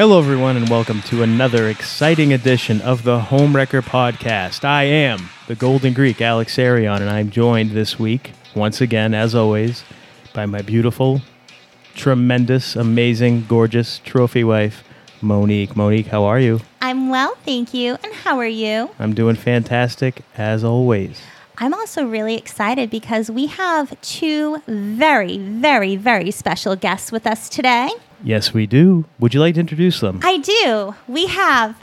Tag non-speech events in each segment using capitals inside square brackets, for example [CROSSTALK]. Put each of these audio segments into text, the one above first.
Hello, everyone, and welcome to another exciting edition of the Homewrecker Podcast. I am the Golden Greek, Alex Arion, and I'm joined this week, once again, as always, by my beautiful, tremendous, amazing, gorgeous trophy wife, Monique. Monique, how are you? I'm well, thank you. And how are you? I'm doing fantastic, as always. I'm also really excited because we have two very, very, very special guests with us today. Yes, we do. Would you like to introduce them? I do. We have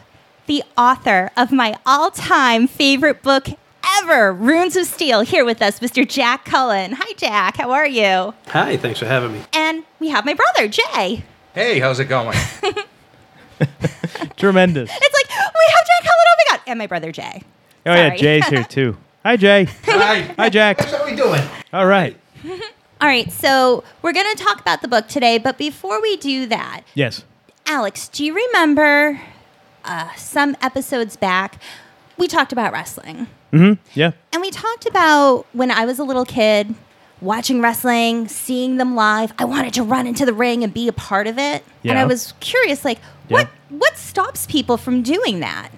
the author of my all time favorite book ever, Runes of Steel, here with us, Mr. Jack Cullen. Hi, Jack. How are you? Hi, thanks for having me. And we have my brother, Jay. Hey, how's it going? [LAUGHS] Tremendous. It's like, we have Jack Cullen. Oh my God. And my brother, Jay. Oh, yeah, Jay's here too. [LAUGHS] Hi, Jay. Hi. Hi, Jack. How are we doing? All right. [LAUGHS] All right. So we're going to talk about the book today. But before we do that, Yes. Alex, do you remember uh, some episodes back? We talked about wrestling. Yeah. And we talked about when I was a little kid, watching wrestling, seeing them live. I wanted to run into the ring and be a part of it. And I was curious, like, what what stops people from doing that?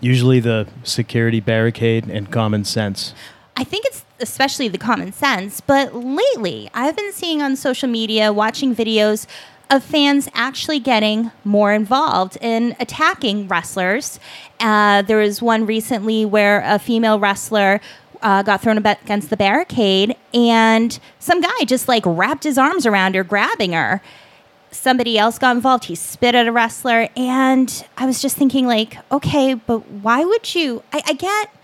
Usually the security barricade and common sense. I think it's especially the common sense, but lately I've been seeing on social media, watching videos of fans actually getting more involved in attacking wrestlers. Uh, there was one recently where a female wrestler uh, got thrown against the barricade, and some guy just like wrapped his arms around her, grabbing her. Somebody else got involved. He spit at a wrestler, and I was just thinking, like, okay, but why would you? I, I get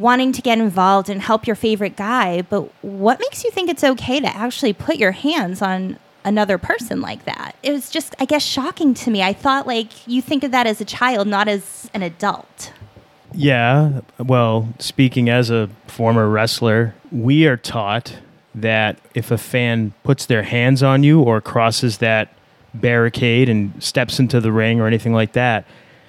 wanting to get involved and help your favorite guy, but what makes you think it's okay to actually put your hands on another person like that? It was just, I guess, shocking to me. I thought like you think of that as a child, not as an adult. Yeah. Well, speaking as a former wrestler, we are taught that if a fan puts their hands on you or crosses that barricade and steps into the ring or anything like that,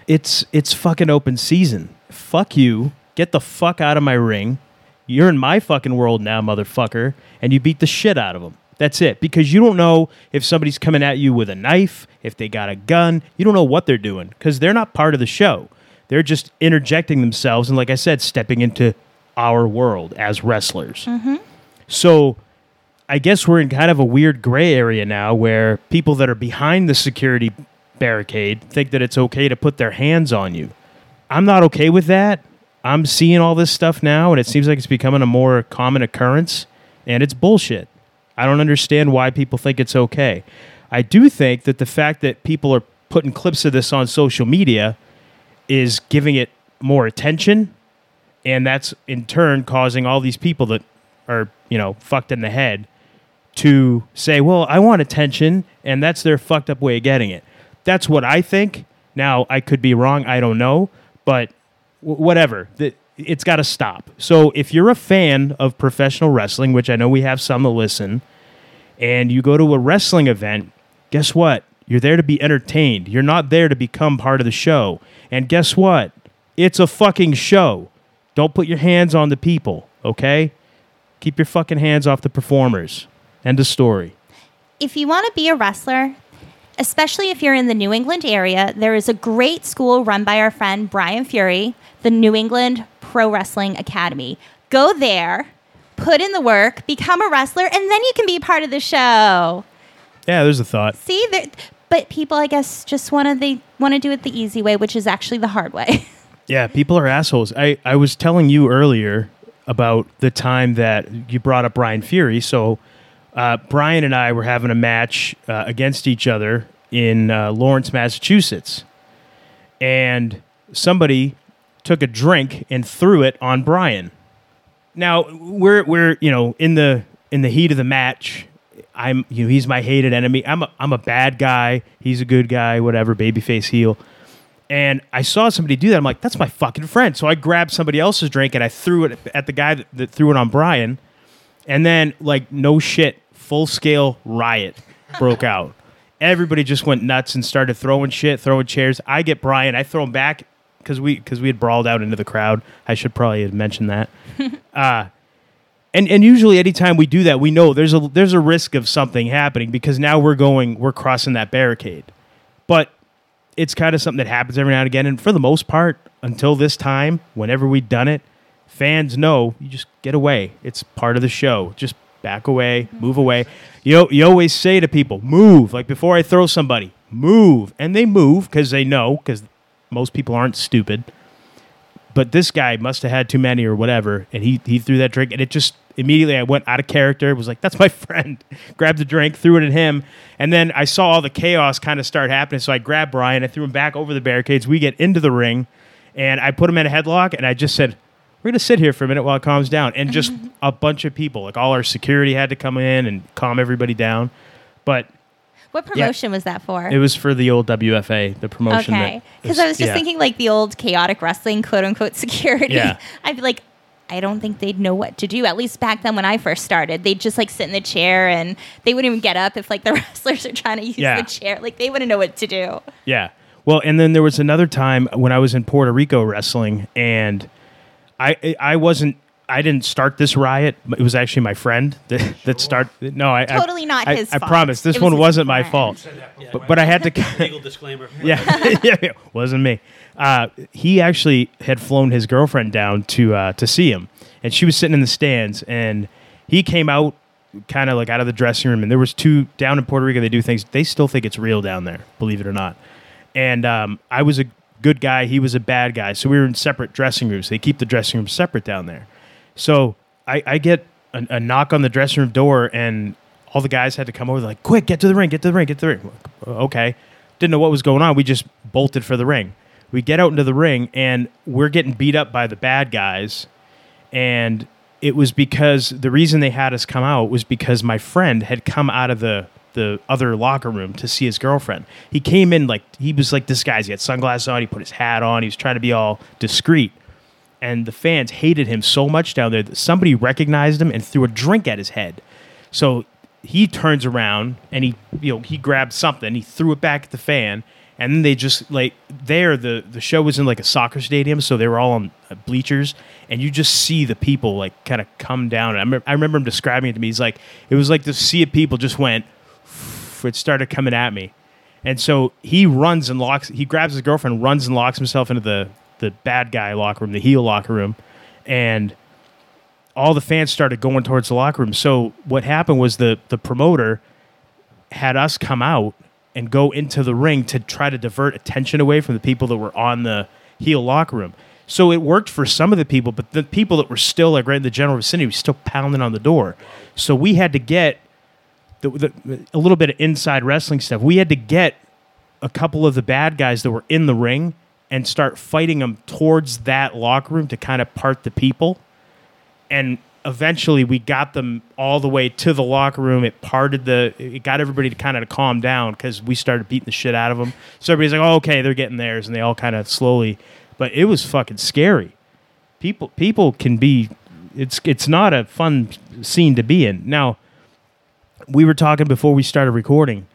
it's it's fucking open season. Fuck you. Get the fuck out of my ring. You're in my fucking world now, motherfucker, and you beat the shit out of them. That's it. Because you don't know if somebody's coming at you with a knife, if they got a gun. You don't know what they're doing because they're not part of the show. They're just interjecting themselves and, like I said, stepping into our world as wrestlers. Mm-hmm. So I guess we're in kind of a weird gray area now where people that are behind the security barricade think that it's okay to put their hands on you. I'm not okay with that. I'm seeing all this stuff now, and it seems like it's becoming a more common occurrence, and it's bullshit. I don't understand why people think it's okay. I do think that the fact that people are putting clips of this on social media is giving it more attention, and that's in turn causing all these people that are, you know, fucked in the head to say, well, I want attention, and that's their fucked up way of getting it. That's what I think. Now, I could be wrong. I don't know. But whatever. It's got to stop. So if you're a fan of professional wrestling, which I know we have some that listen, and you go to a wrestling event, guess what? You're there to be entertained. You're not there to become part of the show. And guess what? It's a fucking show. Don't put your hands on the people, okay? Keep your fucking hands off the performers. End of story. If you want to be a wrestler, especially if you're in the New England area, there is a great school run by our friend Brian Fury, the New England Pro Wrestling Academy. Go there, put in the work, become a wrestler, and then you can be part of the show. Yeah, there's a thought. See, there, but people, I guess, just want to they want to do it the easy way, which is actually the hard way. [LAUGHS] Yeah, people are assholes. I, I was telling you earlier about the time that you brought up Brian Fury. So, uh, Brian and I were having a match uh, against each other in uh, Lawrence, Massachusetts. And somebody took a drink and threw it on Brian. Now, we're, we're you know, in the, in the heat of the match. I'm, you know, he's my hated enemy. I'm a, I'm a bad guy. He's a good guy, whatever, babyface heel. And I saw somebody do that. I'm like, that's my fucking friend. So I grabbed somebody else's drink and I threw it at the guy that, that threw it on Brian. And then, like, no shit, full scale riot broke out. Everybody just went nuts and started throwing shit, throwing chairs. I get Brian, I throw him back because we because we had brawled out into the crowd. I should probably have mentioned that. [LAUGHS] uh, and and usually anytime we do that, we know there's a there's a risk of something happening because now we're going we're crossing that barricade. But it's kind of something that happens every now and again. And for the most part, until this time, whenever we've done it, fans know you just get away. It's part of the show. Just back away, mm-hmm. move away. You you always say to people, move. Like before I throw somebody, move, and they move because they know because most people aren't stupid. But this guy must have had too many or whatever, and he he threw that drink, and it just immediately I went out of character. Was like, that's my [LAUGHS] friend. Grabbed the drink, threw it at him, and then I saw all the chaos kind of start happening. So I grabbed Brian, I threw him back over the barricades. We get into the ring, and I put him in a headlock, and I just said, "We're gonna sit here for a minute while it calms down." And just [LAUGHS] a bunch of people, like all our security, had to come in and calm everybody down. But What promotion was that for? it was for the old WFA, the promotion. okay. Because I was just yeah. thinking like the old chaotic wrestling, quote unquote, [LAUGHS] security. Yeah. [LAUGHS] I'd be like, I don't think they'd know what to do. At least back then when I first started, they'd just like sit in the chair and they wouldn't even get up if like the wrestlers are trying to use Yeah. the chair. Like they wouldn't know what to do. Yeah. Well, and then there was another time when I was in Puerto Rico wrestling, and I I wasn't I didn't start this riot. It was actually my friend that that start. No, I I- Totally not I, his I fault. promise this It one his wasn't my friend. fault. But, but I had to. Legal disclaimer. [LAUGHS] yeah, [LAUGHS] yeah, yeah, wasn't me. Uh, he actually had flown his girlfriend down to uh, to see him, and she was sitting in the stands, and he came out kind of like out of the dressing room, and there was two down in Puerto Rico. They do things. They still think it's real down there, believe it or not. And um, I was a good guy. He was a bad guy. So we were in separate dressing rooms. They keep the dressing room separate down there. So I, I get a, a knock on the dressing room door, and all the guys had to come over. They're like, quick, get to the ring, get to the ring, get to the ring. Okay. Didn't know what was going on. We just bolted for the ring. We get out into the ring, and we're getting beat up by the bad guys. And it was because the reason they had us come out was because my friend had come out of the the other locker room to see his girlfriend. He came in like he was like disguised. He had sunglasses on. He put his hat on. He was trying to be all discreet. And the fans hated him so much down there that somebody recognized him and threw a drink at his head. So he turns around and he you know he grabbed something. He threw it back at the fan. And then they just like there the the show was in like a soccer stadium, so they were all on uh, bleachers, and you just see the people like kind of come down. I remember, I remember him describing it to me. He's like, it was like the sea of people just went, it started coming at me, and so he runs and locks. He grabs his girlfriend, runs and locks himself into the the bad guy locker room, the heel locker room, and all the fans started going towards the locker room. So what happened was the the promoter had us come out and go into the ring to try to divert attention away from the people that were on the heel locker room. So it worked for some of the people, but the people that were still like right in the general vicinity were still pounding on the door. So we had to get the, the, a little bit of inside wrestling stuff. We had to get a couple of the bad guys that were in the ring and start fighting them towards that locker room to kind of part the people and eventually we got them all the way to the locker room. It parted the, it got everybody to kind of calm down because we started beating the shit out of them. So everybody's like, oh, okay, they're getting theirs, and they all kind of slowly, but it was fucking scary. People, people can be, it's it's not a fun scene to be in. Now, we were talking before we started recording.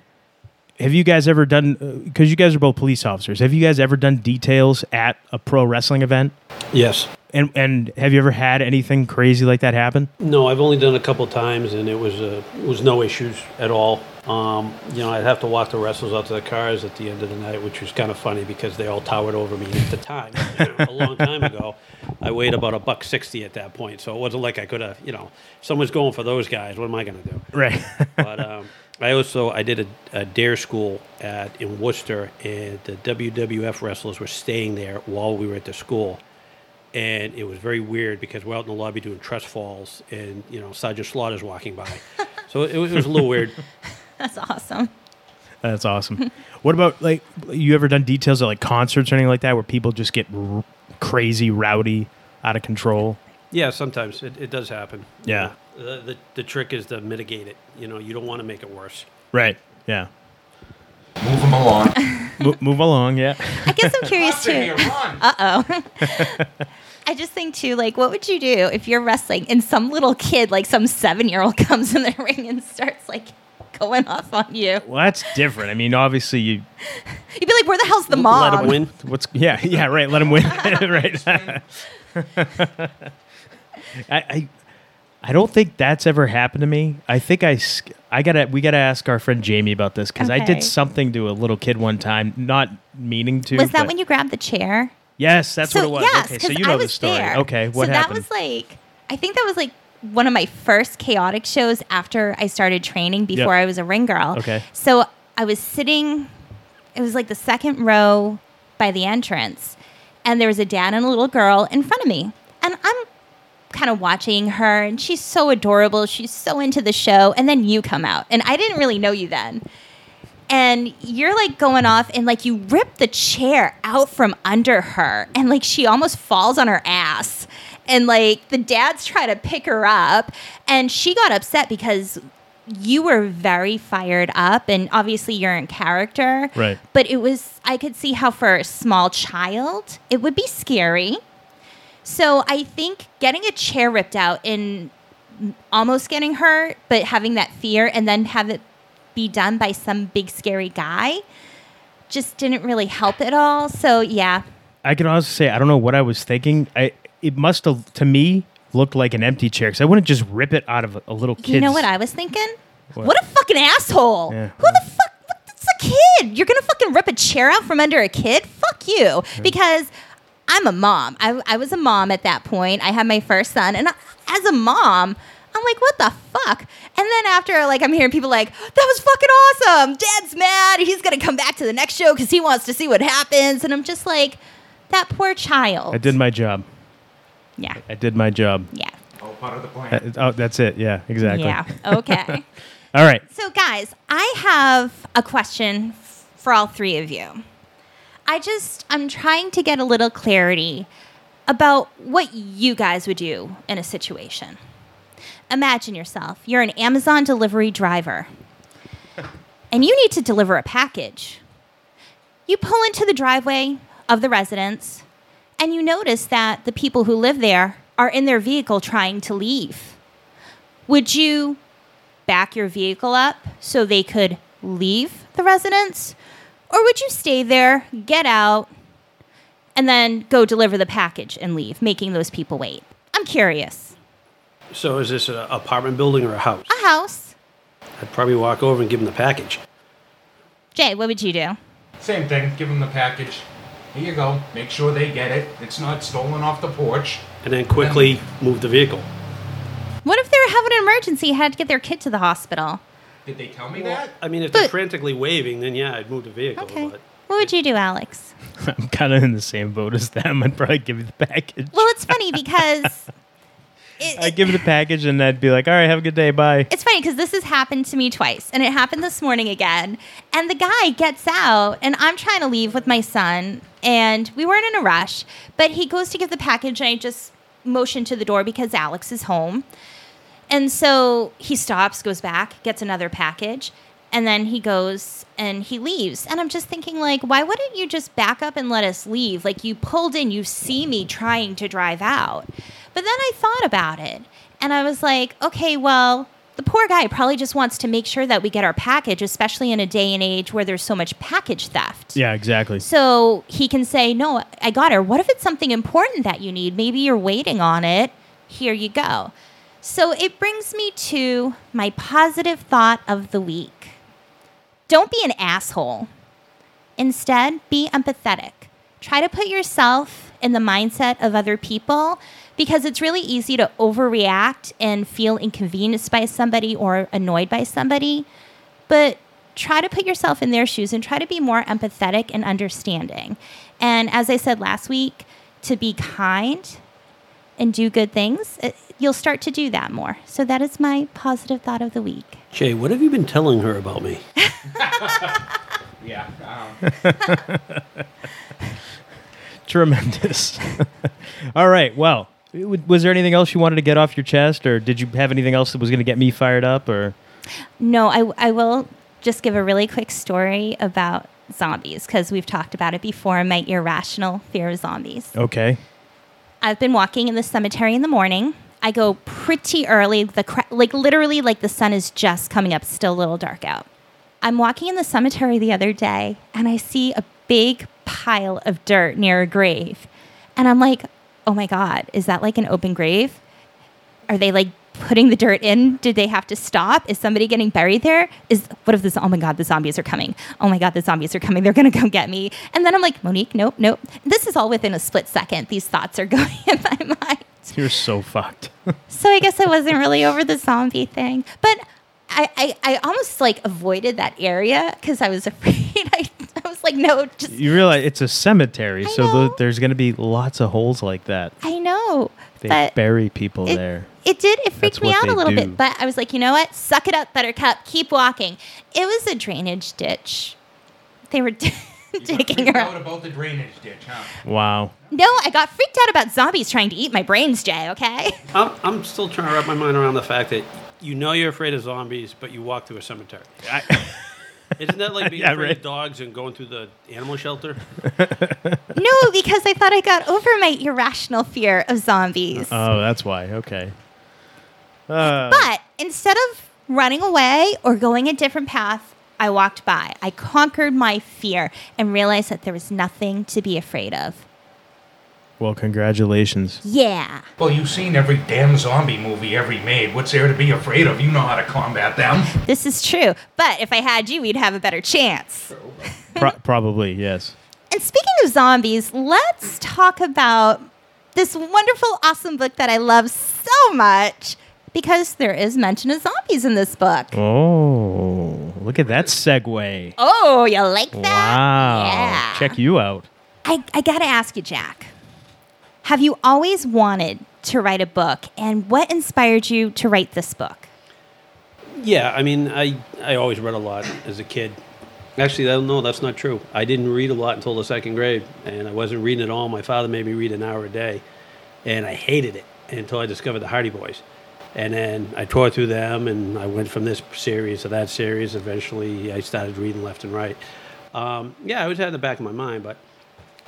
Have you guys ever done? Uh, because you guys are both police officers. Have you guys ever done details at a pro wrestling event? Yes. And and have you ever had anything crazy like that happen? No, I've only done it a couple times, and it was uh, it was no issues at all. Um, you know, I'd have to walk the wrestlers out to the cars at the end of the night, which was kind of funny because they all towered over me at the time. You know, a long time ago, I weighed about a buck sixty at that point, so it wasn't like I could have. You know, someone's going for those guys. What am I going to do? Right. [LAUGHS] but um, I also I did a, a dare school at in Worcester, and the WWF wrestlers were staying there while we were at the school, and it was very weird because we're out in the lobby doing trust falls, and you know Sergeant Slaughter's walking by, [LAUGHS] so it, was- it was a little weird. [LAUGHS] That's awesome. That's awesome. what about like you ever done details at like concerts or anything like that where people just get r- crazy, rowdy, out of control? Yeah, sometimes it, it does happen. Yeah. You know, the, the the trick is to mitigate it. You know, you don't want to make it worse. Right. Yeah. Move them along. [LAUGHS] Mo- move along. Yeah. I guess I'm curious too. Uh oh. I just think too, like, what would you do if you're wrestling and some little kid, like some seven year old, [LAUGHS] comes in the ring and starts like going off on you? Well, that's different. I mean, obviously you. You'd be like, where the hell's the mom? Let mom? them win. What's yeah yeah right. Let him win. [LAUGHS] [LAUGHS] right. I, I I don't think that's ever happened to me. I think I, I gotta, we gotta ask our friend Jamie about this because I did something to a little kid one time, not meaning to. Was that when you grabbed the chair? Yes, that's so, what it was. Yes, okay, so you know I the story. There. Okay, what so happened? that was like, I think that was like one of my first chaotic shows after I started training before I was a ring girl. Okay. So I was sitting, it was like the second row by the entrance, and there was a dad and a little girl in front of me. And I'm kind of watching her, and she's so adorable. She's so into the show. And then you come out, and I didn't really know you then and you're like going off and like you rip the chair out from under her and like she almost falls on her ass. And like the dads try to pick her up and she got upset because you were very fired up and obviously you're in character. Right. but it was i could see how for a small child it would be scary. So i think getting a chair ripped out and almost getting hurt but having that fear and then have it be done by some big scary guy just didn't really help at all. So yeah, I can also say I don't know what I was thinking. I it must have to me looked like an empty chair because I wouldn't just rip it out of a, a little kid. you know what I was thinking? What? What, a fucking asshole! Yeah. Who the fuck? What, that's a kid. You're gonna fucking rip a chair out from under a kid? Fuck you! Because I'm a mom. I, I was a mom at that point. I had my first son, and I, as a mom. I'm like, what the fuck? And then after, like, I'm hearing people like, that was fucking awesome. Dad's mad. He's gonna come back to the next show because he wants to see what happens. And I'm just like, that poor child. I did my job. Yeah. I did my job. Yeah. All part of the plan. Uh, oh, that's it. Yeah, exactly. Yeah. Okay. [LAUGHS] All right. so, guys, I have a question for all three of you. I just, I'm trying to get a little clarity about what you guys would do in a situation. Imagine yourself, you're an Amazon delivery driver, and you need to deliver a package. You pull into the driveway of the residence, and you notice that the people who live there are in their vehicle trying to leave. Would you back your vehicle up so they could leave the residence? Or would you stay there, get out, and then go deliver the package and leave, making those people wait? I'm curious. So is this an apartment building or a house? A house. I'd probably walk over and give them the package. Jay, what would you do? Same thing. Give them the package. Here you go. Make sure they get it. It's not stolen off the porch. And then quickly move the vehicle. What if they were having an emergency, had to get their kid to the hospital? Did they tell me that? I mean, if they're frantically waving, then yeah, I'd move the vehicle. Okay. But What would you do, Alex? [LAUGHS] I'm kind of in the same boat as them. I'd probably give you the package. Well, it's funny [LAUGHS] because it, I'd give the package and I'd be like, all right, have a good day. Bye. it's funny because this has happened to me twice and it happened this morning again and the guy gets out and i'm trying to leave with my son and we weren't in a rush but he goes to give the package and i just motion to the door because alex is home and so he stops goes back gets another package and then he goes and he leaves and i'm just thinking like why wouldn't you just back up and let us leave like you pulled in you see me trying to drive out but then i thought about it and i was like okay well the poor guy probably just wants to make sure that we get our package especially in a day and age where there's so much package theft Yeah, exactly. so he can say, No, I got her. What if it's something important that you need? Maybe you're waiting on it. Here you go. So it brings me to my positive thought of the week. Don't be an asshole. Instead, be empathetic. Try to put yourself in the mindset of other people because it's really easy to overreact and feel inconvenienced by somebody or annoyed by somebody. But try to put yourself in their shoes and try to be more empathetic and understanding. And as I said last week, to be kind and do good things, it, you'll start to do that more. So that is my positive thought of the week. Jay, what have you been telling her about me? [LAUGHS] Yeah. Um, [LAUGHS] Tremendous. [LAUGHS] all right. Well, w- was there anything else you wanted to get off your chest, or did you have anything else that was going to get me fired up, or? No, I, I will just give a really quick story about zombies because we've talked about it before my irrational fear of zombies. Okay. I've been walking in the cemetery in the morning. I go pretty early, the cra- like literally like the sun is just coming up, still a little dark out. I'm walking in the cemetery the other day and I see a big pile of dirt near a grave. And I'm like, "Oh my god, is that like an open grave? Are they like putting the dirt in, did they have to stop? Is somebody getting buried there? Is what if this? Oh my God, the zombies are coming! Oh my God, the zombies are coming! [LAUGHS] They're gonna come get me! And then I'm like, Monique, nope, nope. This is all within a split second. These thoughts are [LAUGHS] going in my mind. You're so fucked. [LAUGHS] So I guess I wasn't really over the zombie thing, but I, I, I almost like avoided that area because I was afraid. I, I was like, no, just you realize it's a cemetery, I so know. the, there's going to be lots of holes like that. I know. They but bury people it, there. It did. It freaked That's me out a little do. bit, but I was like, you know what? Suck it up, Buttercup. Keep walking. It was a drainage ditch. They were [LAUGHS] You digging around. out about the drainage ditch, huh? Wow. No, I got freaked out about zombies trying to eat my brains, Jay. Okay. [LAUGHS] I'm, I'm still trying to wrap my mind around the fact that you know you're afraid of zombies, but you walk through a cemetery. [LAUGHS] Isn't that like [LAUGHS] being Yeah, afraid right. of dogs and going through the animal shelter? [LAUGHS] no, because I thought I got over my irrational fear of zombies. Oh, that's why. Okay. Uh, But instead of running away or going a different path, I walked by. I conquered my fear and realized that there was nothing to be afraid of. Well, congratulations. Yeah. Well, you've seen every damn zombie movie ever made. What's there to be afraid of? You know how to combat them. This is true. But if I had you, we'd have a better chance. Pro- probably, yes. And speaking of zombies, let's talk about this wonderful, awesome book that I love so much because there is mention of zombies in this book. Oh, look at that segue. Oh, you like that? Wow. Yeah. Check you out. I, I got to ask you, Jack. Have you always wanted to write a book? And what inspired you to write this book? Yeah, I mean, I, I always read a lot as a kid. Actually, no, that's not true. I didn't read a lot until the second grade, and I wasn't reading at all. My father made me read an hour a day, and I hated it until I discovered the Hardy Boys. And then I tore through them, and I went from this series to that series. Eventually, I started reading left and right. Um, yeah, I always had in the back of my mind, but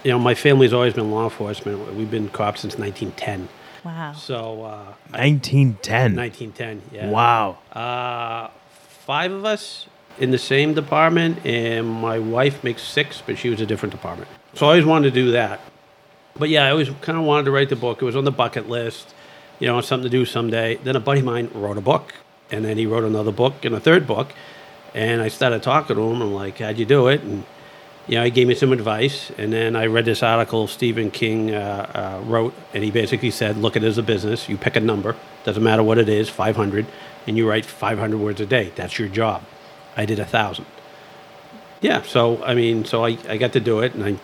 you know, my family's always been law enforcement. We've been cops since 1910. Wow. So, uh, 1910. 1910, yeah. Wow. Uh, five of us in the same department, and my wife makes six, but she was a different department. So I always wanted to do that. But yeah, I always kind of wanted to write the book. It was on the bucket list, you know, something to do someday. Then a buddy of mine wrote a book, and then he wrote another book and a third book. And I started talking to him. I'm like, how'd you do it? And, you know, he gave me some advice. And then I read this article Stephen King uh, uh, wrote, and he basically said, look at it as a business. You pick a number, doesn't matter what it is, 500, and you write 500 words a day. That's your job. I did a thousand. Yeah, so I mean, so I, I got to do it, and I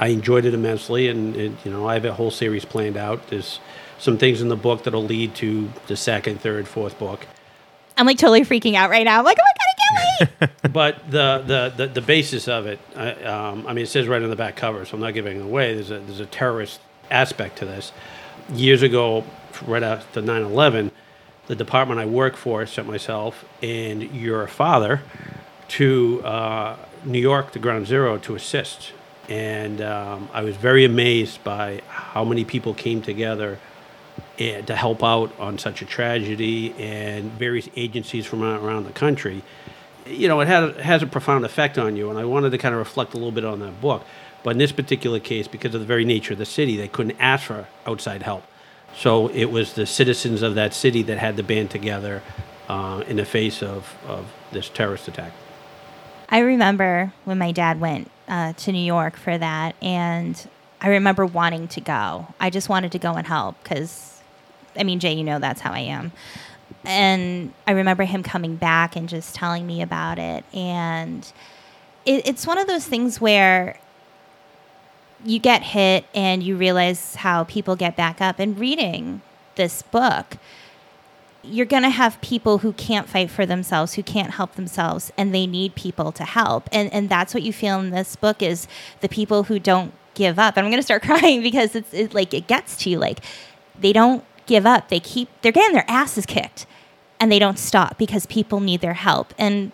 I enjoyed it immensely, and you know I have a whole series planned out. There's some things in the book that'll lead to the second, third, fourth book. I'm like totally freaking out right now. I'm like, oh my God, I can't wait. [LAUGHS] but the, the, the, the basis of it, I, um, I mean, it says right on the back cover, so I'm not giving it away. There's a, there's a terrorist aspect to this. Years ago, right after 9 11, the department I work for sent myself and your father to uh, New York, to Ground Zero, to assist. And um, I was very amazed by how many people came together and to help out on such a tragedy and various agencies from around the country you know it had has a profound effect on you and i wanted to kind of reflect a little bit on that book but in this particular case because of the very nature of the city they couldn't ask for outside help so it was the citizens of that city that had to band together uh, in the face of, of this terrorist attack I remember when my dad went uh, to New York for that, and I remember wanting to go. I just wanted to go and help because, I mean, Jay, you know that's how I am. And I remember him coming back and just telling me about it. And it, it's one of those things where you get hit and you realize how people get back up. And reading this book, you're going to have people who can't fight for themselves, who can't help themselves, and they need people to help. And and that's what you feel in this book is the people who don't give up. And I'm going to start [LAUGHS] crying because it's it, like it gets to you like they don't give up. They keep they're getting their asses kicked and they don't stop because people need their help. And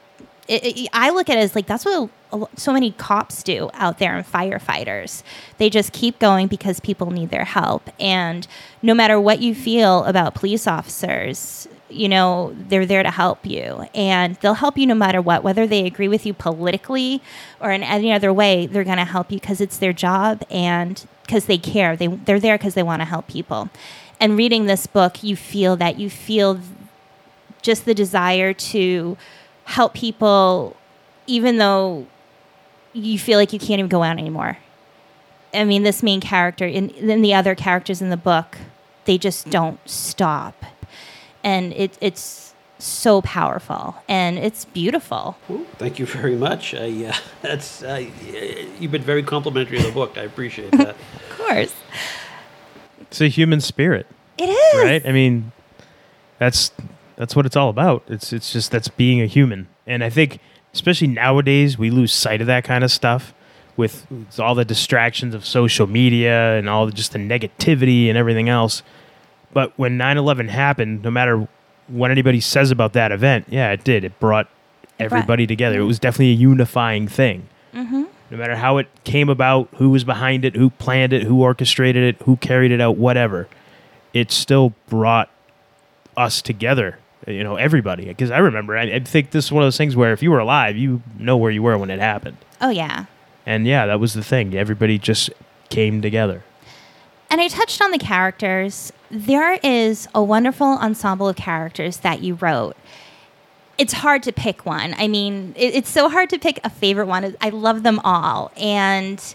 it, it, I look at it as like that's what so many cops do out there and firefighters. They just keep going because people need their help. And no matter what you feel about police officers, you know, they're there to help you. And they'll help you no matter what, whether they agree with you politically or in any other way, they're going to help you because it's their job and because they care. They, they're there because they want to help people. And reading this book, you feel that you feel just the desire to help people, even though you feel like you can't even go out anymore. I mean, this main character and then the other characters in the book, they just don't stop, and it, it's so powerful and it's beautiful. Well, thank you very much. I, uh, [LAUGHS] that's uh, you've been very complimentary of the book. I appreciate that. [LAUGHS] Of course, It's a human spirit, it is. right? I mean, that's that's what it's all about. It's it's just that's being a human, and I think especially nowadays we lose sight of that kind of stuff with all the distractions of social media and all the, just the negativity and everything else. But when 9/11 happened, no matter what anybody says about that event, yeah, it did. It brought everybody together. It mm-hmm. was definitely a unifying thing. Mm-hmm. No matter how it came about, who was behind it, who planned it, who orchestrated it, who carried it out, whatever, it still brought us together. Uh, you know, everybody. Because I remember, I, I think this is one of those things where if you were alive, you know where you were when it happened. Oh yeah. And yeah, that was the thing. Everybody just came together. And I touched on the characters. There is a wonderful ensemble of characters that you wrote. It's hard to pick one. I mean, it, it's so hard to pick a favorite one. I love them all. And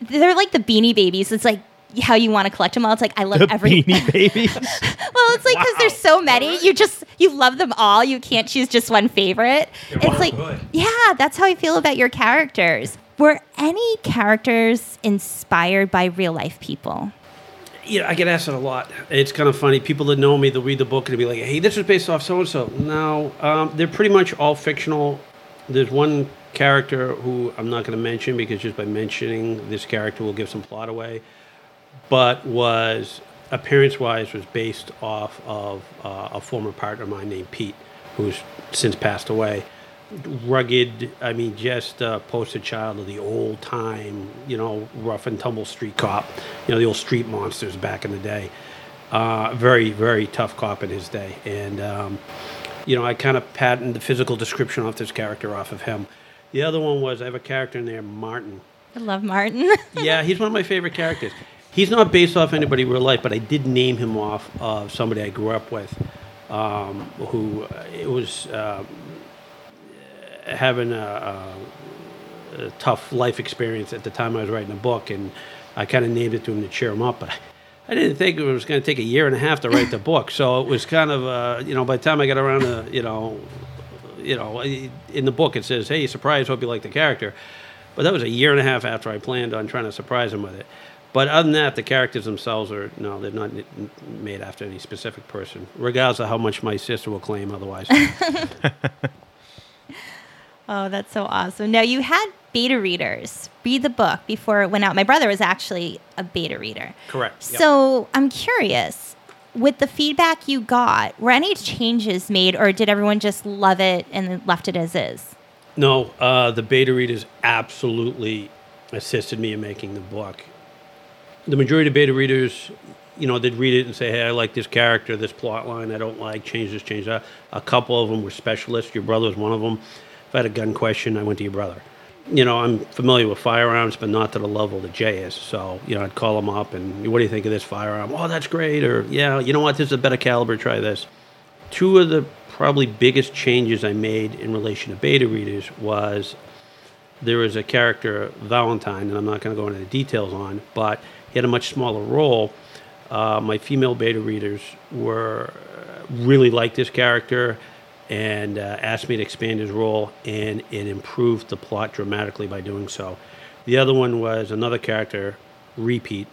they're like the beanie babies. It's like how you want to collect them all. It's like, I love The every. Beanie [LAUGHS] Babies. well, it's like because there's so many. You just, you love them all. You can't choose just one favorite. It's like, good. yeah, that's how I feel about your characters. Were any characters inspired by real life people? Yeah, I get asked that a lot. It's kind of funny. People that know me, they'll read the book and be like, "Hey, this is based off so and so." No, um, they're pretty much all fictional. There's one character who I'm not going to mention because just by mentioning this character will give some plot away, but was appearance-wise was based off of uh, a former partner of mine named Pete, who's since passed away. Rugged, I mean, just a poster child of the old time, you know, rough and tumble street cop, you know, the old street monsters back in the day. Uh, very, very tough cop in his day. And, um, you know, I kind of patterned the physical description of this character off of him. The other one was I have a character in there, Martin. I love Martin. [LAUGHS] Yeah, he's one of my favorite characters. He's not based off anybody in real life, but I did name him off of somebody I grew up with, um, who uh, it was um, having a, a, a tough life experience at the time I was writing the book, and I kind of named it to him to cheer him up. But I, I didn't think it was going to take a year and a half to write the [LAUGHS] book, so it was kind of uh, you know by the time I got around to you know you know in the book it says hey surprise hope you like the character but that was a year and a half after I planned on trying to surprise him with it. But other than that, the characters themselves are no, they're not made after any specific person, regardless of how much my sister will claim otherwise. [LAUGHS] oh, that's so awesome. Now, you had beta readers read the book before it went out. My brother was actually a beta reader. Correct. Yep. So I'm curious, with the feedback you got, were any changes made or did everyone just love it and left it as is? No, uh, the beta readers absolutely assisted me in making the book. The majority of beta readers, you know, they'd read it and say, "Hey, I like this character, this plot line. I don't like change this, change that." A couple of them were specialists. Your brother was one of them. If I had a gun question, I went to your brother. You know, I'm familiar with firearms, but not to the level that Jay is. So, you know, I'd call him up and, "What do you think of this firearm?" "Oh, that's great," or "Yeah, you know what? This is a better caliber. Try this." Two of the probably biggest changes I made in relation to beta readers was there was a character, Valentine, and I'm not going to go into the details on, but he had a much smaller role. Uh, my female beta readers were uh, really liked this character and uh, asked me to expand his role, and it improved the plot dramatically by doing so. The other one was another character, Repeat,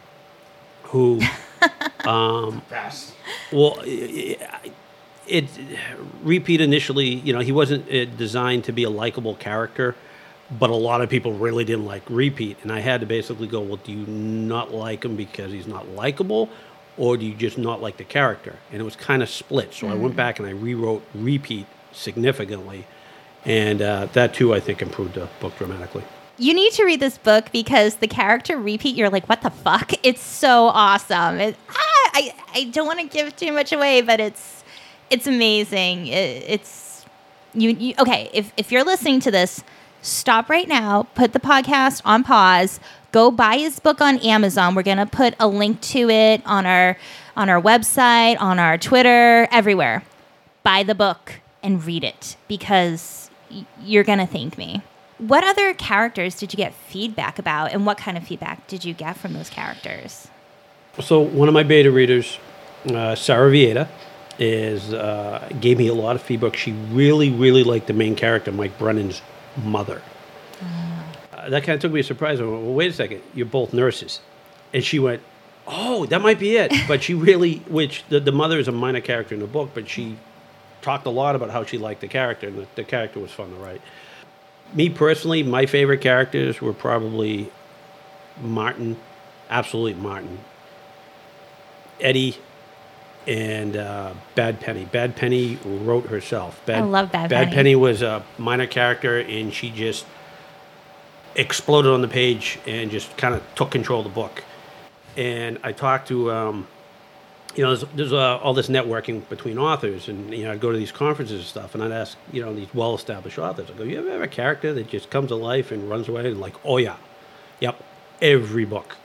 who [LAUGHS] Fast. well, it, it repeat initially. You know, he wasn't uh, designed to be a likable character, but a lot of people really didn't like repeat, and I had to basically go, well, do you not like him because he's not likable, or do you just not like the character? And it was kind of split. So I went back and I rewrote repeat significantly, and uh, that too, I think, improved the book dramatically. You need to read this book because the character repeat, you're like, what the fuck? It's so awesome. It, ah, I, I don't want to give too much away, but it's it's amazing. It, it's you, you okay, if, if you're listening to this, stop right now, put the podcast on pause, go buy his book on Amazon. We're gonna put a link to it on our on our website, on our Twitter, everywhere. buy the book and read it because y- you're going to thank me. What other characters did you get feedback about, and what kind of feedback did you get from those characters? So one of my beta readers, uh, Sarah Vieta, is uh, gave me a lot of feedback. She really, really liked the main character, Mike Brennan's mother. Uh, that kind of took me a surprise. I went, well, wait a second, you're both nurses, and she went, oh, that might be it. But she really, which the, the mother is a minor character in the book, but she talked a lot about how she liked the character, and the, the character was fun to write. Me personally, my favorite characters were probably Martin, absolutely Martin, Eddie and uh, Bad Penny. Bad Penny wrote herself. Bad, I love Bad Bad Penny. Penny was a minor character, and she just exploded on the page and just kind of took control of the book. And I talked to, um, you know, there's, there's uh, all this networking between authors, and you know, I'd go to these conferences and stuff, and I'd ask, you know, these well-established authors. I go, "You ever have a character that just comes to life and runs away?" And like, "Oh yeah, yep, every book."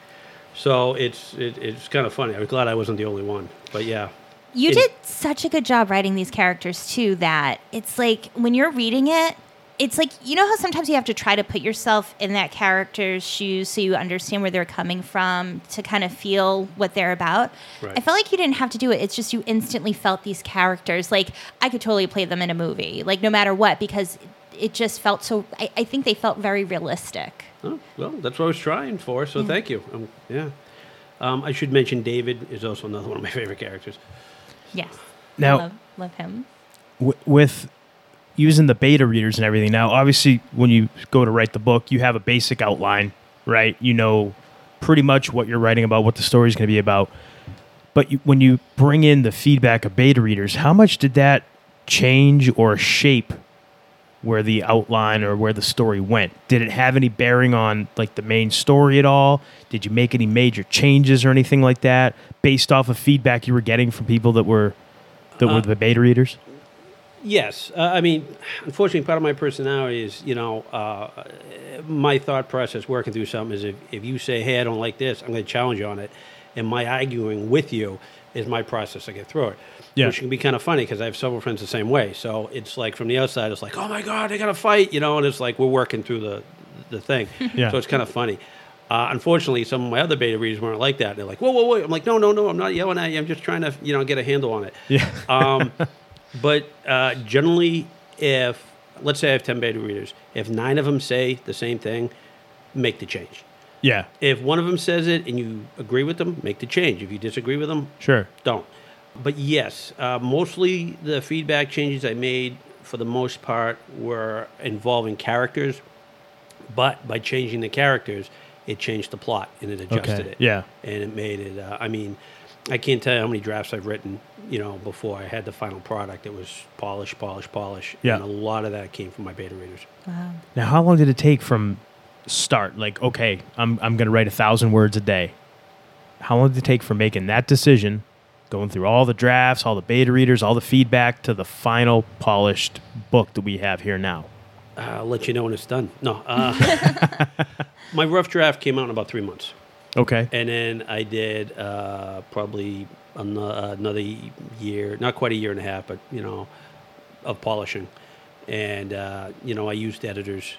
So it's it, it's kind of funny. I was glad I wasn't the only one, but yeah. You It- did such a good job writing these characters too that it's like when you're reading it, it's like you know how sometimes you have to try to put yourself in that character's shoes so you understand where they're coming from to kind of feel what they're about. Right. I felt like you didn't have to do it. It's just you instantly felt these characters. Like I could totally play them in a movie, like no matter what, because it just felt so. I, I think they felt very realistic. Oh, well, that's what I was trying for. So thank you. Um, yeah. Um, I should mention David is also another one of my [LAUGHS] favorite characters. Yes. Now- love, love him. w- with using the beta readers and everything now obviously when you go to write the book you have a basic outline right you know pretty much what you're writing about what the story's going to be about but you, when you bring in the feedback of beta readers how much did that change or shape where the outline or where the story went did it have any bearing on like the main story at all did you make any major changes or anything like that based off of feedback you were getting from people that were that were the beta readers Yes, uh, I mean, unfortunately, part of my personality is, you know, uh, my thought process working through something is if, if you say, hey, I don't like this, I'm going to challenge you on it. And my arguing with you is my process to get through it. Yeah. Which can be kind of funny because I have several friends the same way. So it's like from the outside, it's like, oh my God, they got to fight, you know, and it's like we're working through the, the thing. [LAUGHS] Yeah. So it's kind of funny. Uh, unfortunately, some of my other beta readers weren't like that. They're like, whoa, whoa, whoa. I'm like, no, no, no, I'm not yelling at you. I'm just trying to, you know, get a handle on it. Yeah. [LAUGHS] Um, but uh, generally, if let's say I have ten beta readers, if nine of them say the same thing, make the change. yeah If one of them says it and you agree with them, make the change. If you disagree with them, Sure. don't. But yes, uh, mostly the feedback changes I made for the most part were involving characters. But by changing the characters, it changed the plot and it adjusted Okay, it. yeah. And it made it. Uh, I mean, I can't tell you how many drafts I've written. You know, before I had the final product, it was polish, polish, polish. Yeah. And a lot of that came from my beta readers. Wow. Now, how long did it take from start? Like, okay, I'm I'm going to write a thousand words a day. How long did it take from making that decision, going through all the drafts, all the beta readers, all the feedback to the final polished book that we have here now? Uh, I'll let you know when it's done. No, uh, [LAUGHS] my rough draft came out in about three months. Okay. And then I did uh, probably an- another year, not quite a year and a half, but you know, of polishing. And uh, you know, I used editors,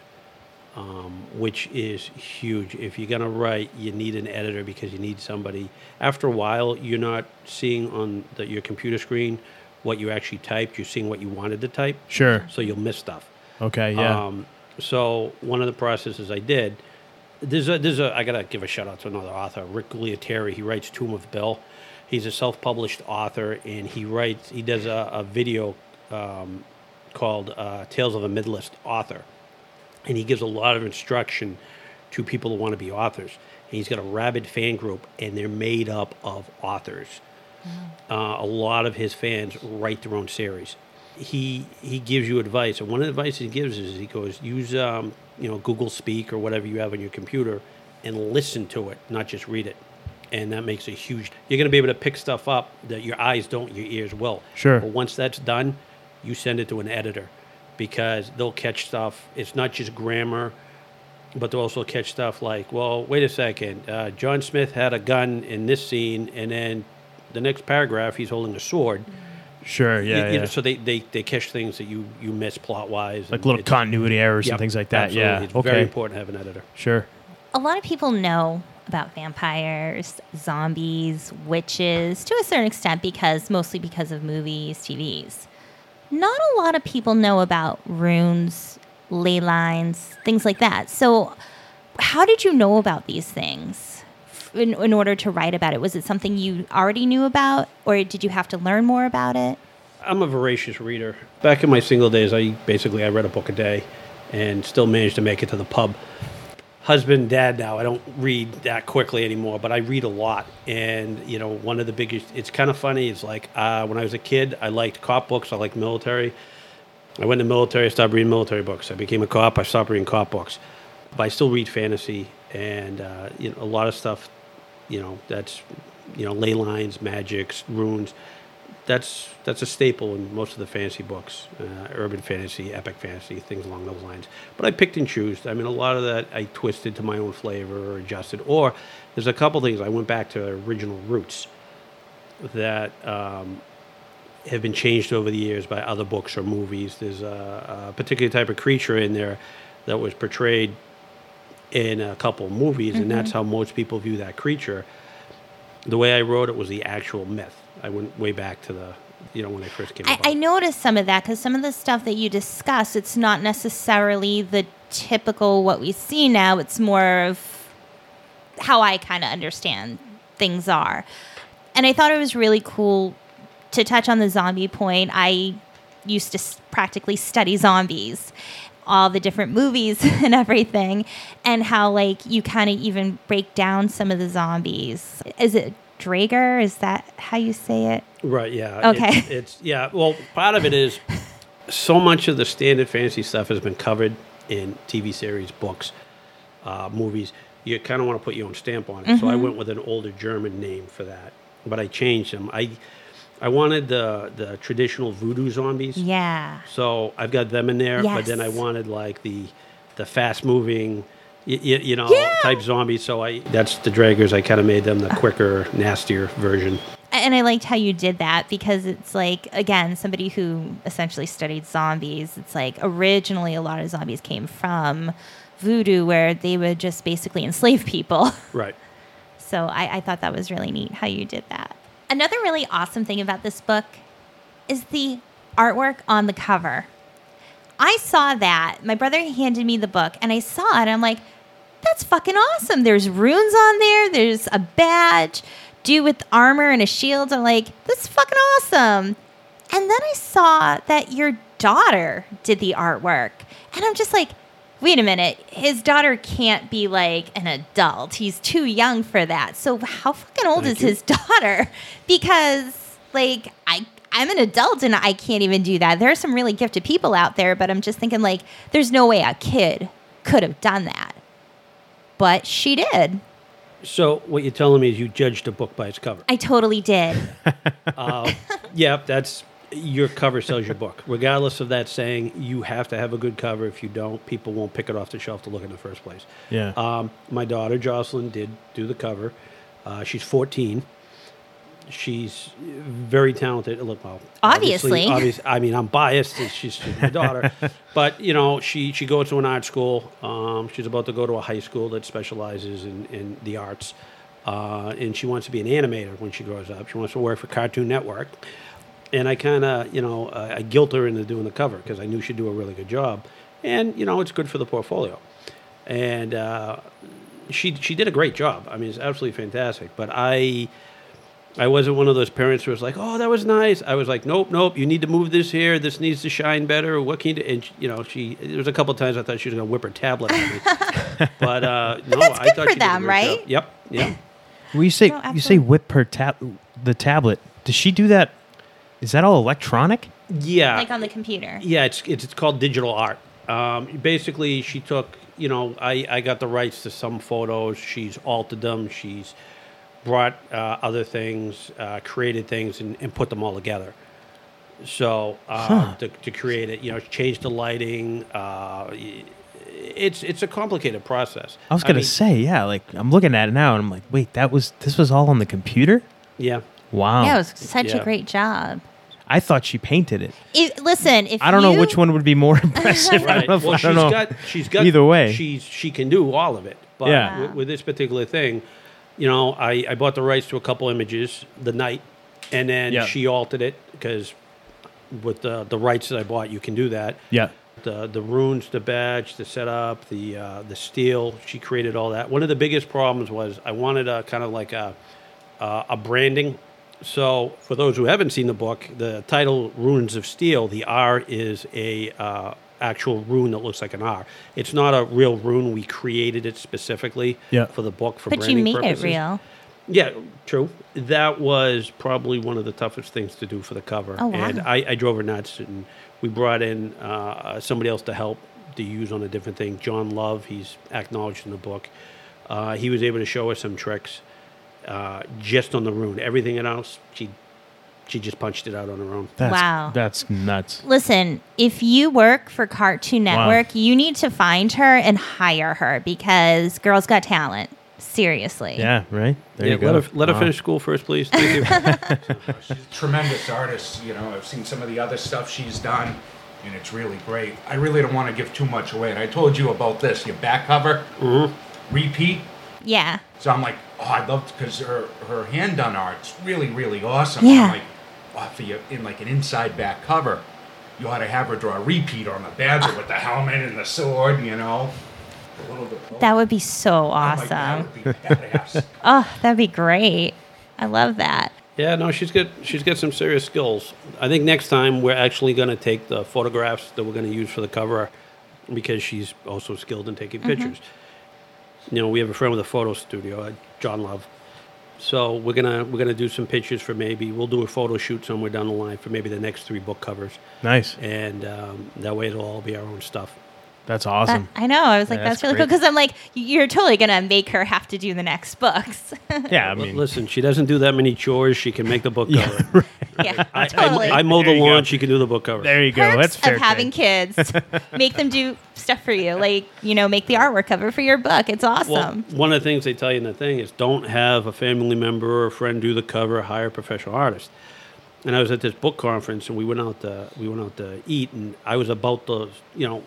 um, which is huge. If you're gonna write, you need an editor because you need somebody. After a while, you're not seeing on the, your computer screen what you actually typed. You're seeing what you wanted to type, Sure. so you'll miss stuff. Okay. Yeah. Um, so one of the processes I did, there's a, there's a, I gotta give a shout out to another author, Rick Gualtieri. He writes Tome of Bill. He's a self-published author, and he writes, he does a, a video um, called uh, Tales of a Midlist Author, and he gives a lot of instruction to people who want to be authors. And he's got a rabid fan group, and they're made up of authors. Uh, a lot of his fans write their own series. He he gives you advice, and one of the advice he gives is he goes use um, you know Google Speak or whatever you have on your computer, and listen to it, not just read it. And that makes a huge. You're going to be able to pick stuff up that your eyes don't, your ears will. Sure. But once that's done, you send it to an editor, because they'll catch stuff. It's not just grammar but they'll also catch stuff like, well, wait a second, uh, John Smith had a gun in this scene, and then the next paragraph he's holding a sword. Sure. You- Yeah. you yeah. know, so they, they, they catch things that you, you miss plot wise. like little continuity errors and things like that. Yeah. It's okay. very important to have an editor. Sure. a lot of people know about vampires, zombies, witches to a certain extent because mostly because of movies, TVs. Not a lot of people know about runes, ley lines, things like that. So, how did you know about these things in, in order to write about it? Was it something you already knew about, or did you have to learn more about it? I'm a voracious reader. Back in my single days, I basically I read a book a day, and still managed to make it to the pub. Husband, dad now. I don't read that quickly anymore, but I read a lot. And you know, one of the biggest. It's kind of funny. It's like uh, when I was a kid, I liked cop books. I liked military. I went to military. I stopped reading military books. I became a cop. I stopped reading cop books. But I still read fantasy and uh, you know a lot of stuff. You know that's you know ley lines, magics, runes that's that's a staple in most of the fantasy books, uh, urban fantasy, epic fantasy, things along those lines. But I picked and chose. I mean, a lot of that I twisted to my own flavor or adjusted. Or there's a couple things I went back to original roots that um, have been changed over the years by other books or movies. There's a, a particular type of creature in there that was portrayed in a couple movies, and that's how most people view that creature the way I wrote it was the actual myth. I went way back to the, you know, when I first came I. I noticed some of that because some of the stuff that you discuss, it's not necessarily the typical what we see now. It's more of how I kind of understand things are. And I thought it was really cool to touch on the zombie point. I used to s- practically study zombies, all the different movies [LAUGHS] and everything, and how like you kind of even break down some of the zombies. Is it Drager? Is that how you say it? Right. Yeah. Okay. It's, [LAUGHS] it's yeah. Well, part of it is so much of the standard fantasy stuff has been covered in TV series, books, uh, movies. You kind of want to put your own stamp on it. So I went with an older German name for that, but I changed them. I I wanted the the traditional voodoo zombies. Yeah. So I've got them in there, but then I wanted like the the fast moving, you, you know, Yeah. type zombies. So I that's the Draggers. I kind of made them the uh. quicker, nastier version. And I liked how you did that because it's like, again, somebody who essentially studied zombies, it's like originally a lot of zombies came from voodoo where they would just basically enslave people. [LAUGHS] Right. So I, I thought that was really neat how you did that. Another really awesome thing about this book is the artwork on the cover. I saw that. My brother handed me the book and I saw it. And I'm like, that's fucking awesome. There's runes on there, there's a badge, dude with armor and a shield. I'm like, that's fucking awesome. And then I saw that your daughter did the artwork. And I'm just like, wait a minute. His daughter can't be like an adult. He's too young for that. So how fucking old Thank is you. his [LAUGHS] daughter? Because like I I'm an adult and I can't even do that. There are some really gifted people out there, but I'm just thinking like there's no way a kid could have done that. But she did. So what you're telling me is you judged a book by its cover. I totally did. [LAUGHS] yeah, that's your cover sells your book. Regardless of that saying, you have to have a good cover. If you don't, people won't pick it off the shelf to look in the first place. Yeah. Um, my daughter Jocelyn did do the cover. Uh, she's 14. She's very talented. Look, well, Obviously. obvious- I mean, I'm biased. She's, she's my daughter, [LAUGHS] but you know, she she goes to an art school. Um, she's about to go to a high school that specializes in in the arts, uh, and she wants to be an animator when she grows up. She wants to work for Cartoon Network, and I kind of you know uh, I guilt her into doing the cover because I knew she'd do a really good job, and you know it's good for the portfolio, and uh, she she did a great job. I mean, it's absolutely fantastic. But I I wasn't one of those parents who was like, "Oh, that was nice." I was like, "Nope, nope. You need to move this here. This needs to shine better. What can you do?" And you know, she there was a couple times I thought she was gonna whip her tablet at me, [LAUGHS] but uh, no, that's I good thought for she did a them, great job. right? Yep, yep. Well, you say No, you say absolutely. whip her tab the tablet. Does she do that? Is that all electronic? Yeah, like on the computer. Yeah, it's it's, it's called digital art. Um, basically, she took you know I, I got the rights to some photos. She's altered them. She's brought uh, other things, uh, created things, and, and put them all together. So uh, to, to create it, you know, change the lighting. Uh, it's it's a complicated process. I was gonna mean, say, yeah. Like I'm looking at it now, and I'm like, wait, that was this was all on the computer. yeah. Wow. Yeah, it was such Yeah. a great job. I thought she painted it. If, listen, if I don't know which one would be more [LAUGHS] impressive. I don't know. Well, I she's don't know. got she's got Either way. She's she can do all of it. But Yeah. with, with this particular thing, you know, I, I bought the rights to a couple images the night, and then Yeah. she altered it because with the the rights that I bought, you can do that. yeah. The the runes, the badge, the setup, the uh, the steel. She created all that. One of the biggest problems was I wanted a kind of like a uh, a branding. So for those who haven't seen the book, the title "Runes of Steel," the R is a uh, actual rune that looks like an R. It's not a real rune. We created it specifically Yeah. for the book for But you branding made purposes. it real. Yeah, true. That was probably one of the toughest things to do for the cover. Oh, wow. And I, I drove her nuts, and we brought in uh, somebody else to help to use on a different thing. John Love, he's acknowledged in the book. Uh, he was able to show us some tricks uh, just on the rune. Everything else, she she just punched it out on her own. That's, Wow. That's nuts. Listen, if you work for Cartoon Wow. Network, you need to find her and hire her because girls got talent. Seriously. Yeah. Right. There Yeah, you go. let her, let her finish school first, please. Thank you. [LAUGHS] She's a tremendous artist. You know, I've seen some of the other stuff she's done, and it's really great. I really don't want to give too much away. And I told you about this, your back cover, mm-hmm. repeat. Yeah. So I'm like, oh, I love because her her hand done art's really really awesome. Yeah. I'm like, oh, for you in like an inside back cover, you ought to have her draw a repeat on the badger with the helmet and the sword. You know, a little bit. That would be so I'm like, that awesome. be. [LAUGHS] Oh, that'd be great. I love that. Yeah, no, she's got she's got some serious skills. I think next time we're actually going to take the photographs that we're going to use for the cover because she's also skilled in taking pictures. You know, we have a friend with a photo studio, uh, John Love. So we're gonna we're gonna do some pictures for maybe we'll do a photo shoot somewhere down the line for maybe the next three book covers, Nice. and um, that way it'll all be our own stuff. That's That- awesome. I know. I was like, Yeah, that's, that's really cool. Because I'm like, you're totally going to make her have to do the next books. [LAUGHS] yeah. I L- mean, Listen, she doesn't do that many chores. She can make the book Yeah, cover. [LAUGHS] yeah, I, totally. I, I mow the There you go. lawn. She can do the book cover. there you go. Perks That's fair. of having kids. [LAUGHS] make them do stuff for you. Like, you know, make the artwork cover for your book. It's awesome. Well, one of the things they tell you in the thing is don't have a family member or a friend do the cover. Hire a professional artist. And I was at this book conference, and we went out to we went out to eat, and I was about to, you know,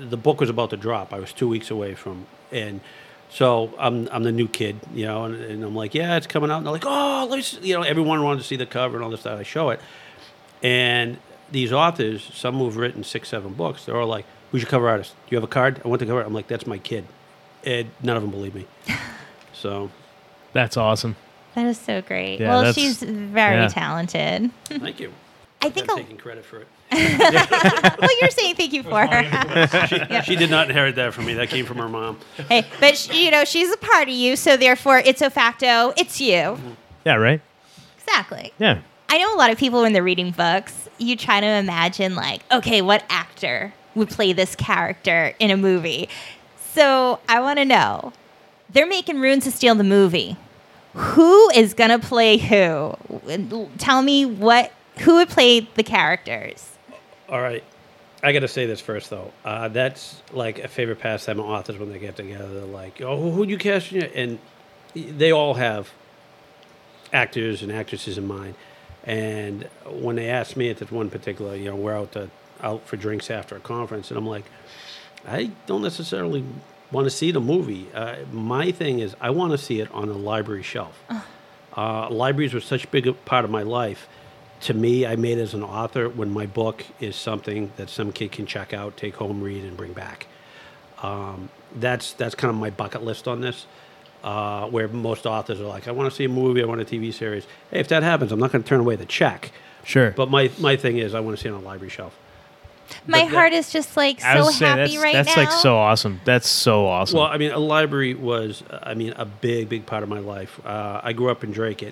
the book was about to drop. I was two weeks away from, and so I'm I'm the new kid, you know, and, and I'm like, yeah, it's coming out, and they're like, oh, let's, you know, everyone wanted to see the cover and all this stuff. I show it, and these authors, some who've written six, seven books, they're all like, "Who's your cover artist? Do you have a card? I want the cover." I'm like, "That's my kid," and none of them believe me. [LAUGHS] So, That's awesome. That is so great. Yeah, well, she's very yeah. talented. thank you. I think I'm a, taking credit for it. [LAUGHS] [LAUGHS] well, you're saying thank you for [LAUGHS] her. She did not inherit that from me. That came from her mom. hey, but she, you know, she's a part of you, so therefore, it's a facto. It's you. Mm-hmm. Yeah. Right. Exactly. Yeah. I know a lot of people when they're reading books, you try to imagine like, okay, what actor would play this character in a movie? So I want to know. They're making Runes of Steel the movie. Who is gonna play who? Tell me what who would play the characters. All right. I got to say this first, though. Uh, that's like a favorite pastime of authors when they get together. They're like, oh, who'd you casting?" And they all have actors and actresses in mind. And when they asked me at this one particular, you know, we're out to, out for drinks after a conference, and I'm like, I don't necessarily want to see the movie. Uh, my thing is, I want to see it on a library shelf. Uh, libraries were such a big part of my life. To me, I made as an author when my book is something that some kid can check out, take home, read, and bring back. Um, that's that's kind of my bucket list on this. Uh, where most authors are like, I want to see a movie, I want a TV series. Hey, if that happens, I'm not going to turn away the check. Sure. But my, my thing is, I want to see it on a library shelf. My But that- heart is just like so was saying, happy that's, right that's now. That's like so awesome. That's so awesome. Well, I mean, a library was, I mean, a big, big part of my life. Uh, I grew up in Drake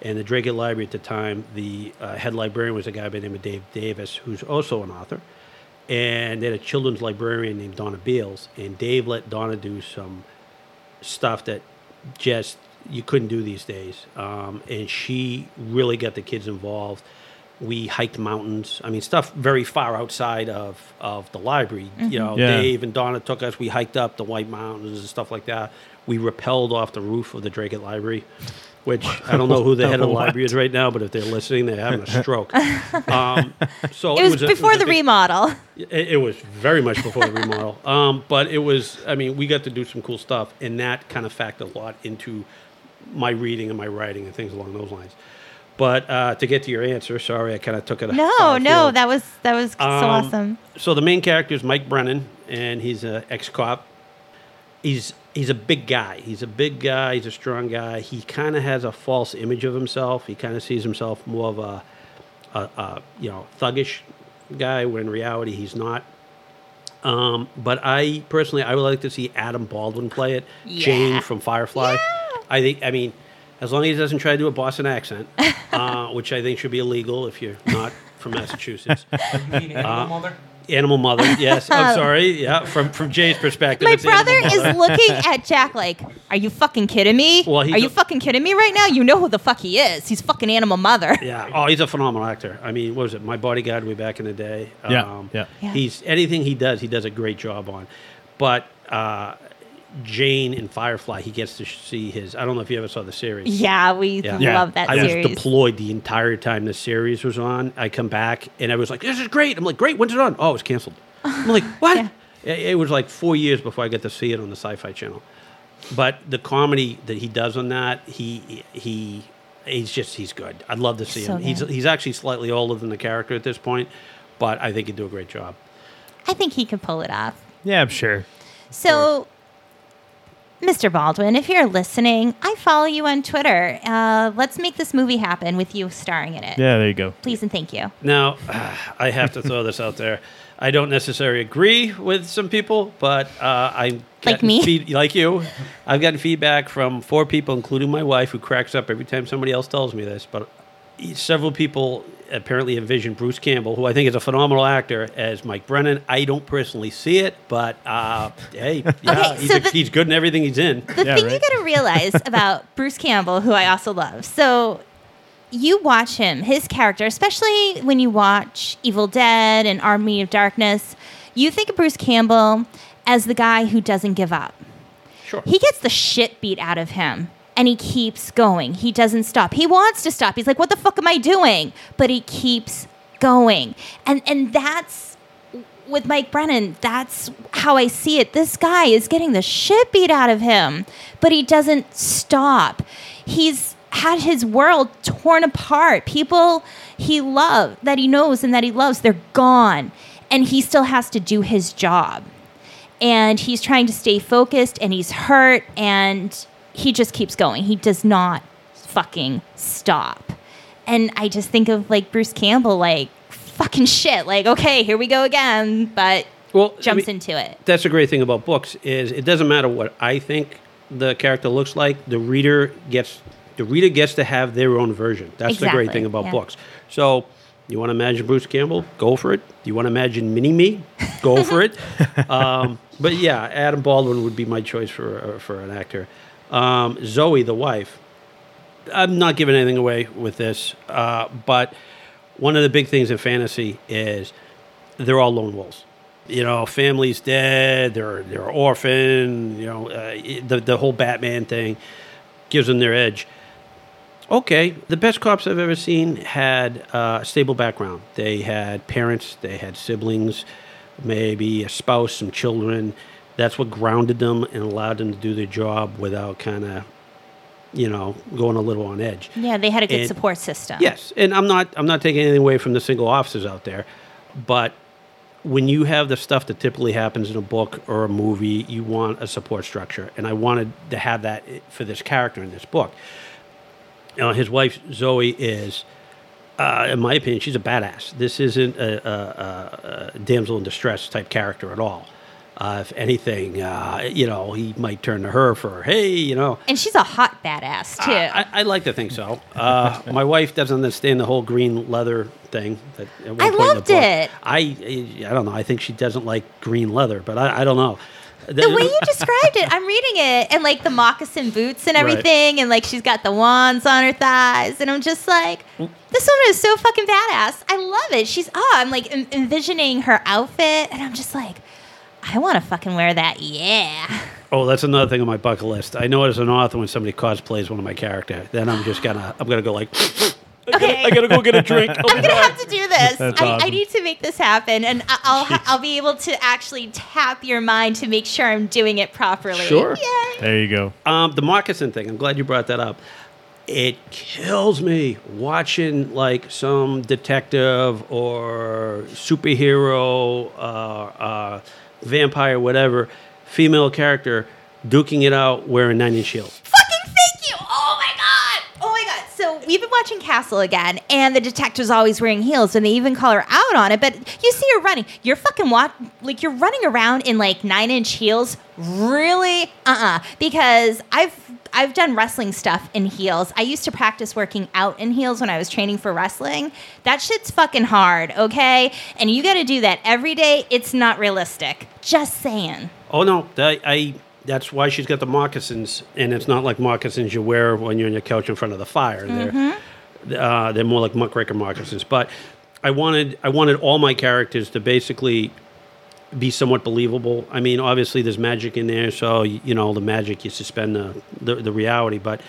and the Drake Library at the time, the uh, head librarian was a guy by the name of Dave Davis, who's also an author. And they had a children's librarian named Donna Beals, and Dave let Donna do some stuff that just you couldn't do these days. Um, and she really got the kids involved. We hiked mountains. I mean, stuff very far outside of, of the library. You know, Yeah. Dave and Donna took us. We hiked up the White Mountains and stuff like that. We rappelled off the roof of the Drake Library which I don't know who the head of the library is right now, but if they're listening, they're having a [LAUGHS] stroke. Um, so It was, a- before was the big- remodel. It, it was very much before the remodel. [LAUGHS] Um, but it was, I mean, we got to do some cool stuff, and that kind of factored a lot into my reading and my writing and things along those lines. But uh, to get to your answer, sorry, I kind of took it. No, no, that was that was so Um, awesome. So the main character is Mike Brennan, and he's an ex-cop. He's he's a big guy. He's a big guy. He's a strong guy. He kind of has a false image of himself. He kind of sees himself more of a, a, a you know thuggish guy, when in reality he's not. Um, but I personally, I would like to see Adam Baldwin play it. Yeah. Jayne from Firefly. Yeah. I think. I mean, as long as he doesn't try to do a Boston accent, [LAUGHS] uh, which I think should be illegal if you're not from Massachusetts. [LAUGHS] You mean animal mother? Animal mother, yes. I'm sorry. Yeah, from from Jay's perspective, My brother is looking [LAUGHS] at Jack like, "Are you fucking kidding me? Well, Are you a- fucking kidding me right now? You know who the fuck he is? He's fucking animal mother." Yeah. Oh, he's a phenomenal actor. I mean, what was it? My bodyguard way back in the day. Um, Yeah, yeah. Yeah. He's anything he does, he does a great job on. But uh, Jayne in Firefly, he gets to see his. I don't know if you ever saw the series. Yeah, we Yeah. Yeah. love that I series. was deployed the entire time the series was on. I come back and I was like, "This is great." I'm like, "Great, when's it on?" Oh, it's canceled. I'm like, [LAUGHS] "What?" Yeah. It, it was like four years before I got to see it on the Sci-Fi Channel. But the comedy that he does on that, he he he's just he's good. I'd love to see So him. He's good. he's actually slightly older than the character at this point, but I think he'd do a great job. I think he could pull it off. Yeah, I'm sure. So, Mr. Baldwin, if you're listening, I follow you on Twitter. Uh, let's make this movie happen with you starring in it. Yeah, there you go. Please and thank you. Now, [SIGHS] I have to throw this out there. I don't necessarily agree with some people, but uh, I Like me? feed, like you. I've gotten feedback from four people, including my wife, who cracks up every time somebody else tells me this. But several people apparently envision Bruce Campbell, who I think is a phenomenal actor, as Mike Brennan. I don't personally see it, but uh, hey, [LAUGHS] yeah, Okay, he's, so a- the- he's good in everything he's in. The Yeah, thing you right. got to realize [LAUGHS] about Bruce Campbell, who I also love, so you watch him, his character, especially when you watch Evil Dead and Army of Darkness, you think of Bruce Campbell as the guy who doesn't give up. Sure. He gets the shit beat out of him and he keeps going. He doesn't stop. He wants to stop. He's like, "What the fuck am I doing?" But he keeps going. And and that's with Mike Brennan, that's how I see it. This guy is getting the shit beat out of him, but he doesn't stop. He's had his world torn apart. People he loved, that he knows and that he loves, they're gone. And he still has to do his job. And he's trying to stay focused and he's hurt and he just keeps going. He does not fucking stop. And I just think of like Bruce Campbell, like, fucking shit. Like, okay, here we go again. But Well, I jumps mean- into it. that's the great thing about books is it doesn't matter what I think the character looks like. The reader gets the reader gets to have their own version. That's the great thing about yeah. books. So you want to imagine Bruce Campbell? Go for it. You want to imagine Mini Me? Go for it. [LAUGHS] Um, but yeah, Adam Baldwin would be my choice for uh, for an actor. Um, Zoe, the wife. I'm not giving anything away with this, uh, but one of the big things in fantasy is they're all lone wolves. You know, family's dead. They're they're orphan. You know, uh, the the whole Batman thing gives them their edge. Okay, the best cops I've ever seen had uh, a stable background. They had parents, they had siblings, maybe a spouse, some children. That's what grounded them and allowed them to do their job without kind of, you know, going a little on edge. Yeah, they had a good And- support system. Yes, and I'm not I'm not taking anything away from the single officers out there, but when you have the stuff that typically happens in a book or a movie, you want a support structure, and I wanted to have that for this character in this book. You know, his wife Zoe is, uh, in my opinion, she's a badass. This isn't a, a, a, a damsel in distress type character at all. Uh, if anything, uh, you know, he might turn to her for, hey, you know, And she's a hot badass, too. I, I like to think so. Uh, my wife doesn't understand the whole green leather thing. That I point in the loved it. I I don't know. I think she doesn't like green leather, but I, I don't know. the way you described it, I'm reading it, and like the moccasin boots and Right. everything, and like she's got the wands on her thighs, and I'm just like, this woman is so fucking badass. I love it. She's oh, I'm like envisioning her outfit, and I'm just like, I want to fucking wear that. Yeah. Oh, that's another thing on my bucket list. I know as an author when somebody cosplays one of my character, then I'm just gonna I'm gonna go like I gotta, Okay. I gotta go get a drink. [LAUGHS] Oh, I'm gonna have to do this. That's I, I need to make this happen, and I- I'll ha- I'll be able to actually tap your mind to make sure I'm doing it properly. Sure. Yay. There you go. Um, the moccasin thing. I'm glad you brought that up. It kills me watching like some detective or superhero, uh, uh, vampire, whatever, female character duking it out wearing nine inch heels. Fucking thank you! Oh my god! Oh my god! So we've been watching Castle again, and the detective's always wearing heels, and they even call her out on it. But you see her running. You're fucking wa- like you're running around in like nine inch heels. Really? Uh uh Because I've I've done wrestling stuff in heels. I used to practice working out in heels when I was training for wrestling. That shit's fucking hard, okay? And you got to do that every day. It's not realistic. Just saying. Oh no, I, I that's why she's got the moccasins, and it's not like moccasins you wear when you're on your couch in front of the fire. They're uh, they're more like muckraker moccasins. But I wanted I wanted all my characters to basically be somewhat believable. I mean, obviously there's magic in there, so you know the magic you suspend the the, the reality, but.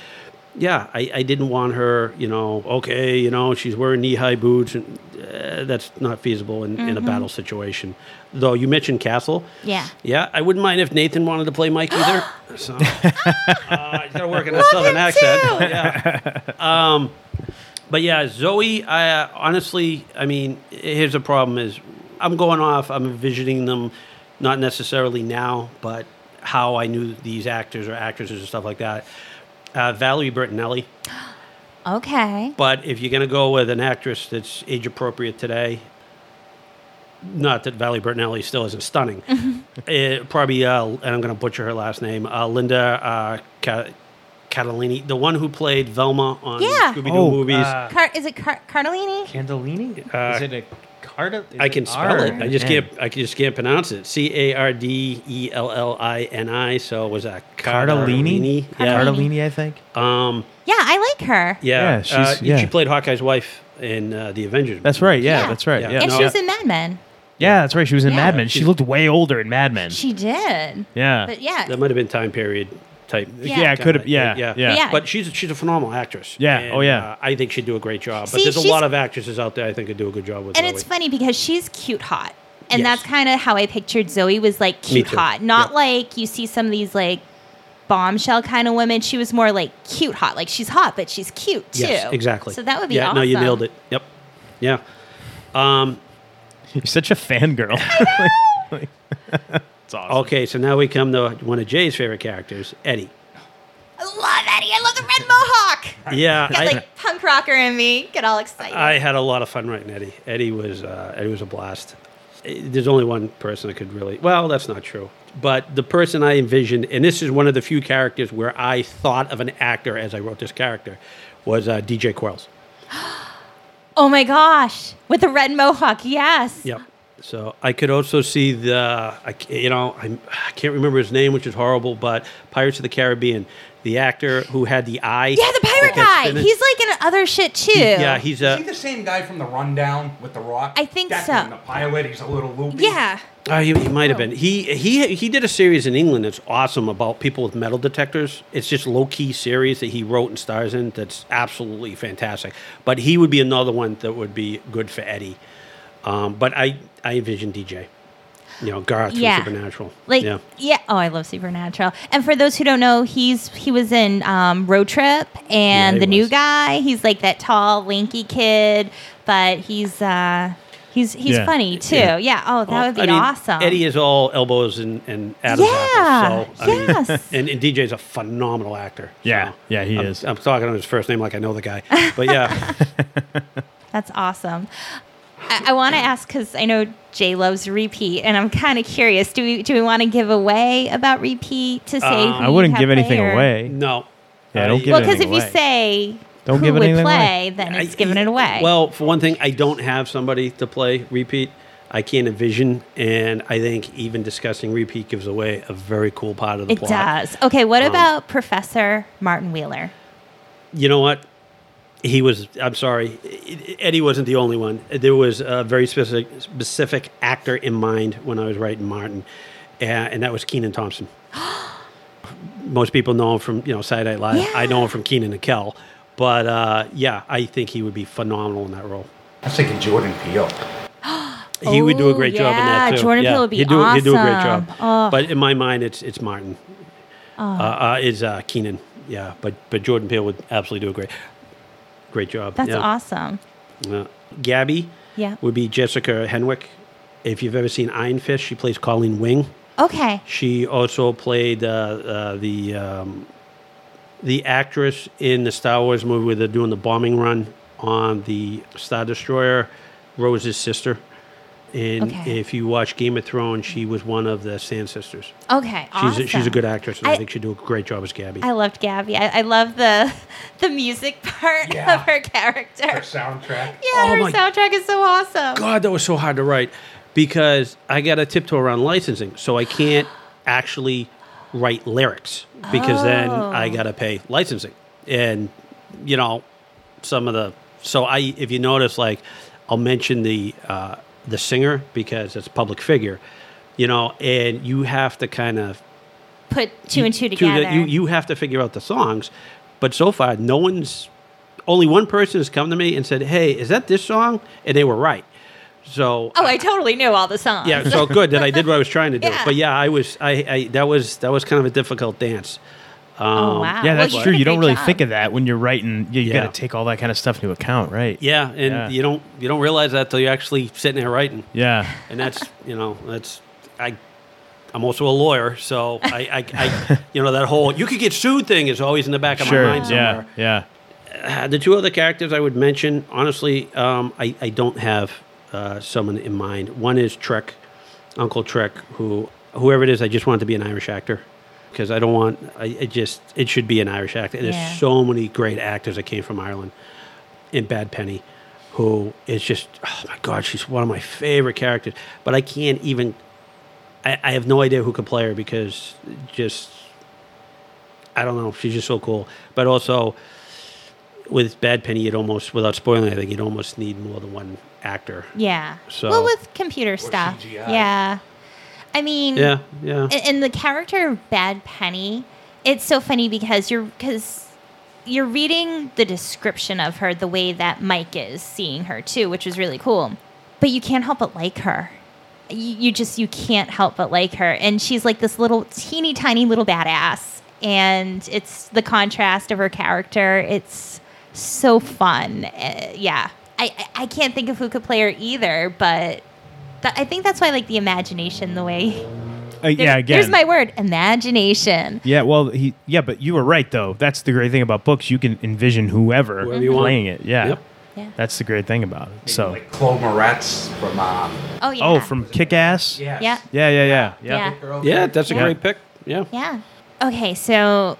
Yeah, I, I didn't want her, you know, okay, you know, she's wearing knee high boots, and uh, that's not feasible in, in a battle situation. Though you mentioned Castle. Yeah. Yeah, I wouldn't mind if Nathan wanted to play Mike either. [GASPS] so, uh, he's got to work in that southern accent. Yeah. Um, but yeah, Zoe. I uh, honestly, I mean, here's the problem: is I'm going off. I'm envisioning them, not necessarily now, but how I knew these actors or actresses and stuff like that. Uh, Valerie Bertinelli. [GASPS] Okay. But if you're going to go with an actress that's age appropriate today, not that Valerie Bertinelli still isn't stunning, [LAUGHS] it, probably, uh, and I'm going to butcher her last name, uh, Linda uh, Ca- Catalini, the one who played Velma on Yeah. Scooby Doo Oh, movies. uh, Car- is it Car- Cardellini? Candellini? Uh, is it a Carda? is I can spell R it. I just N? can't. I just can't pronounce it. C A R D E L L I N I. So was that Cardellini? Yeah. Cardellini, I think. Um. Yeah, I like her. Yeah. Yeah, uh, yeah. She played Hawkeye's wife in uh, the Avengers. That's right. Yeah, Yeah. that's right. Yeah. Yeah. And No. she was in Mad Men. Yeah, that's right. She was in Yeah. Mad Men. She looked way older in Mad Men. She did. yeah. But yeah. That might have been time period type. Yeah. yeah, it could have. Yeah, yeah, yeah. Yeah. But she's she's a phenomenal actress. Yeah, And, oh, yeah. uh, I think she'd do a great job. But See, there's a lot of actresses out there I think could do a good job with. and Zoe. it's funny because she's cute hot. And Yes. that's kind of how I pictured Zoe was like cute hot. Not Yeah. like you see some of these like bombshell kind of women. She was more like cute hot. Like she's hot, but she's cute too. Yes, exactly. So that would be yeah. awesome. No, you nailed it. Yep. Yeah. Um, You're such a fangirl. [LAUGHS] [LAUGHS] it's awesome. okay, so now we come to one of Jay's favorite characters, Eddie. I love Eddie. I love the red mohawk. Yeah, Got I, like punk rocker in me. Get all excited. I had a lot of fun writing Eddie. Eddie was uh, Eddie was a blast. Eh, There's only one person that could really. Well, that's not true. But the person I envisioned, and this is one of the few characters where I thought of an actor as I wrote this character, was uh, DJ Qualls. [GASPS] oh my gosh. With the red mohawk. Yes. Yep. So I could also see the, I, you know, I, I can't remember his name, which is horrible, but Pirates of the Caribbean, the actor who had the eye. Yeah, the pirate guy. finished- He's like in other shit too. yeah, he's Is he the same guy from the Rundown with the Rock? I think That's so. him, the pilot. He's a little loopy. Yeah. Uh, he, he might have been. He he he did a series in England that's awesome about people with metal detectors. It's just low key series that he wrote and stars in. That's absolutely fantastic. But he would be another one that would be good for Eddie. Um, but I I envision DJ. You know, Garth Yeah. from Supernatural. Like yeah. yeah. Oh, I love Supernatural. And for those who don't know, he's he was in um, Road Trip and Yeah, he the new guy. He's like that tall, lanky kid, but he's uh he's he's Yeah. funny too. Yeah. Yeah. Oh, that Well, would be I mean, awesome. Eddie is all elbows and, and Adam's Yeah, apple. So, I mean, yes. [LAUGHS] and, and DJ's a phenomenal actor. Yeah, so yeah, he I'm, is. I'm talking on his first name like I know the guy. But yeah, [LAUGHS] That's awesome. I, I want to ask because I know Jay loves repeat, and I'm kind of curious. Do we do we want to give away about repeat to say? Who I wouldn't have give anything or- away. no. Yeah, don't I- give Well, because if you say Don't who give would anything away. play, then it's I- giving it away. Well, for one thing, I don't have somebody to play repeat. I can't envision, and I think even discussing repeat gives away a very cool part of the it plot. It does. Okay, what Um, about Professor Martin Wheeler? You know what? He was. I'm sorry, Eddie wasn't the only one. There was a very specific specific actor in mind when I was writing Martin, uh, and that was Kenan Thompson. [GASPS] most people know him from you know Saturday Night Live. I know him from Kenan and Kel. But uh, yeah, I think he would be phenomenal in that role. I was thinking Jordan Peele. [GASPS] He would do a Oh, great job in that too. Jordan yeah, Peele would be he'd do, He'd do a great job. Oh. But in my mind, it's it's Martin. Uh, uh, is uh, Kenan. Yeah, but but Jordan Peele would absolutely do a great great job. That's yeah. awesome. Yeah. Gabby Yeah. would be Jessica Henwick. If you've ever seen Iron Fist, she plays Colleen Wing. Okay. She also played uh, uh, the um, the actress in the Star Wars movie where they're doing the bombing run on the Star Destroyer, Rose's sister. And Okay. if you watch Game of Thrones, she was one of the Sand Sisters. Okay. She's awesome. a, she's a good actress, and I, I- think she'd do a great job as Gabby. I loved Gabby. I, I love the [LAUGHS] the music part Yeah. of her character. Her soundtrack. Yeah, Oh her my- soundtrack is so awesome. God, that was so hard to write because I got to tiptoe around licensing, so I can't [GASPS] actually write lyrics because then I Oh. got to pay licensing, and you know, some of the so I if you notice like I'll mention the uh, the singer because it's a public figure, you know, and you have to kind of Put two and two together. the- you you have to figure out the songs, but so far no one's only one person has come to me and said, "Hey, is that this song?" and they were right. So oh, I totally knew all the songs. yeah, so good that I did what I was trying to do. [LAUGHS] Yeah. But yeah, I was I, I that was that was kind of a difficult dance. Um, Oh wow. Yeah, that's Well, true. You don't really job. think of that when you're writing. You, you Yeah. got to take all that kind of stuff into account, right? Yeah, and Yeah. you don't you don't realize that till you're actually sitting there writing, Yeah. and that's you know that's I. I'm also a lawyer, so I, I, I [LAUGHS] you know, that whole "you could get sued" thing is always in the back of Sure. my mind somewhere. Yeah. Yeah. Uh, the two other characters I would mention, honestly, um, I, I don't have uh, someone in mind. One is Trek, Uncle Trek, who whoever it is, I just want to be an Irish actor because I don't want. I, I just it should be an Irish actor. And Yeah. There's so many great actors that came from Ireland. In Bad Penny, who is just oh my god, she's one of my favorite characters. But I can't even. I, I have no idea who could play her because just I don't know. She's just so cool. But also with Bad Penny, you'd almost, without spoiling anything, you'd almost need more than one actor. Yeah. So- well, with computer stuff. CGI. Yeah. I mean, Yeah, yeah. and, and the character of Bad Penny, it's so funny because you're because you're reading the description of her the way that Mike is seeing her too, which is really cool. But you can't help but like her. You, you just you can't help but like her, and she's like this little teeny tiny little badass, and it's the contrast of her character. It's so fun. Uh, yeah, I I- I can't think of who could play her either, but. Th- I think that's why I like the imagination the way Uh, [LAUGHS] yeah. Again. Here's my word, imagination. Yeah, well, he yeah, but you were right though. That's the great thing about books. You can envision whoever Whoever you want. playing it. Yeah, Yep. Yeah. that's the great thing about it. Maybe So, like Chloe Moretz from um, Oh yeah. oh, from Kick Ass. yes. yeah. Yeah, yeah, yeah, yeah. Yeah. Girl Yeah, that's a Yeah. great pick. Yeah. Yeah. Okay, so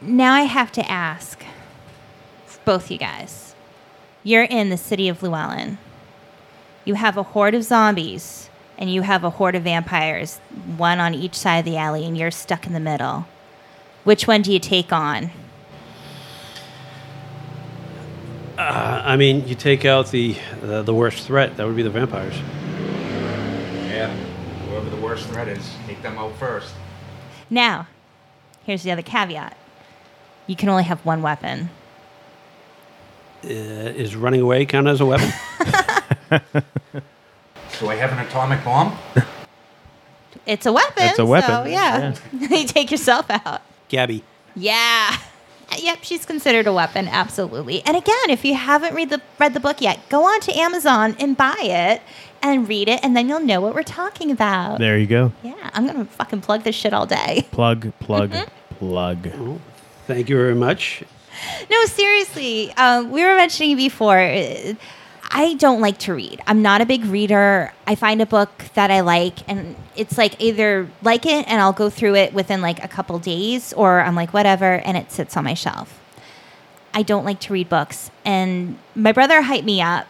now I have to ask both you guys. You're in the city of Llewellyn. You have a horde of zombies and you have a horde of vampires, one on each side of the alley, and you're stuck in the middle. Which one do you take on? Uh, I mean, you take out the, the the worst threat. That would be the vampires. Yeah. Whoever the worst threat is, take them out first. Now, here's the other caveat you can only have one weapon. Uh, is running away count as a weapon? [LAUGHS] [LAUGHS] Do I have an atomic bomb? It's a weapon. It's a weapon, So, yeah. [LAUGHS] you take yourself out. Gabby. Yeah. [LAUGHS] Yep, she's considered a weapon, absolutely. And again, if you haven't read the read the book yet, go on to Amazon and buy it and read it, and then you'll know what we're talking about. There you go. Yeah, I'm gonna fucking plug this shit all day. Plug, plug, Mm-hmm. plug. Thank you very much. No, seriously. Um, we were mentioning before. uh, I don't like to read. I'm not a big reader. I find a book that I like, and it's like either like it and I'll go through it within like a couple days, or I'm like whatever, and it sits on my shelf. I don't like to read books, and my brother hyped me up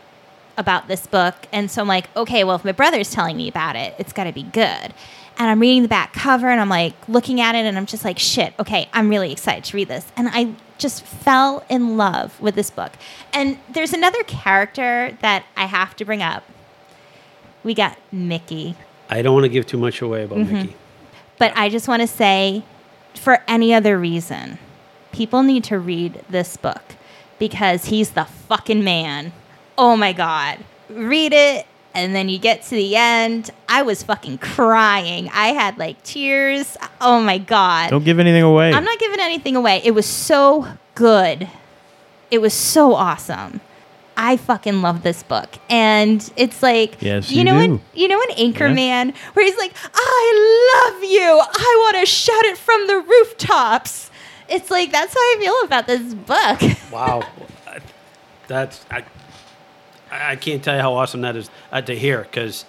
about this book, and so I'm like, okay, well, if my brother's telling me about it, it's got to be good. And I'm reading the back cover, and I'm like looking at it, and I'm just like, shit, okay, I'm really excited to read this, and I just fell in love with this book. And there's another character that I have to bring up. We got Mickey. I don't want to give too much away about Mm-hmm. Mickey. But I just want to say for any other reason, people need to read this book because he's the fucking man. Oh my God. Read it. And then you get to the end. I was fucking crying. I had like tears. Oh my God. Don't give anything away. I'm not giving anything away. It was so good. It was so awesome. I fucking love this book, and it's like Yes, you you know, do. in, you know, in Anchorman, where he's like, "I love you. I want to shout it from the rooftops." It's like that's how I feel about this book. [LAUGHS] Wow, that's I. I I can't tell you how awesome that is uh, to hear because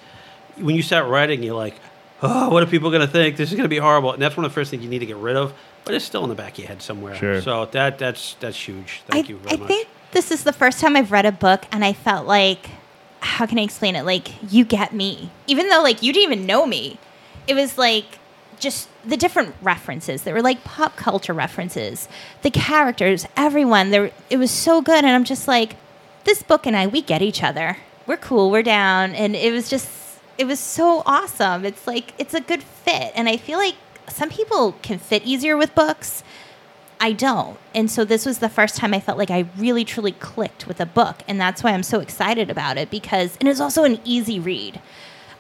when you start writing, you're like, "Oh, what are people going to think? This is going to be horrible." And that's one of the first things you need to get rid of, but it's still in the back of your head somewhere. Sure. So that that's that's huge. Thank I, you very I much. think this is the first time I've read a book and I felt like, how can I explain it? Like, you get me. Even though, like, you didn't even know me. It was like just the different references. They were like pop culture references. The characters, everyone. There, it was so good. And I'm just like, this book and I, we get each other. We're cool. We're down. And it was just, it was so awesome. It's like, it's a good fit. And I feel like some people can fit easier with books. I don't. And so this was the first time I felt like I really truly clicked with a book. And that's why I'm so excited about it because, and it's also an easy read.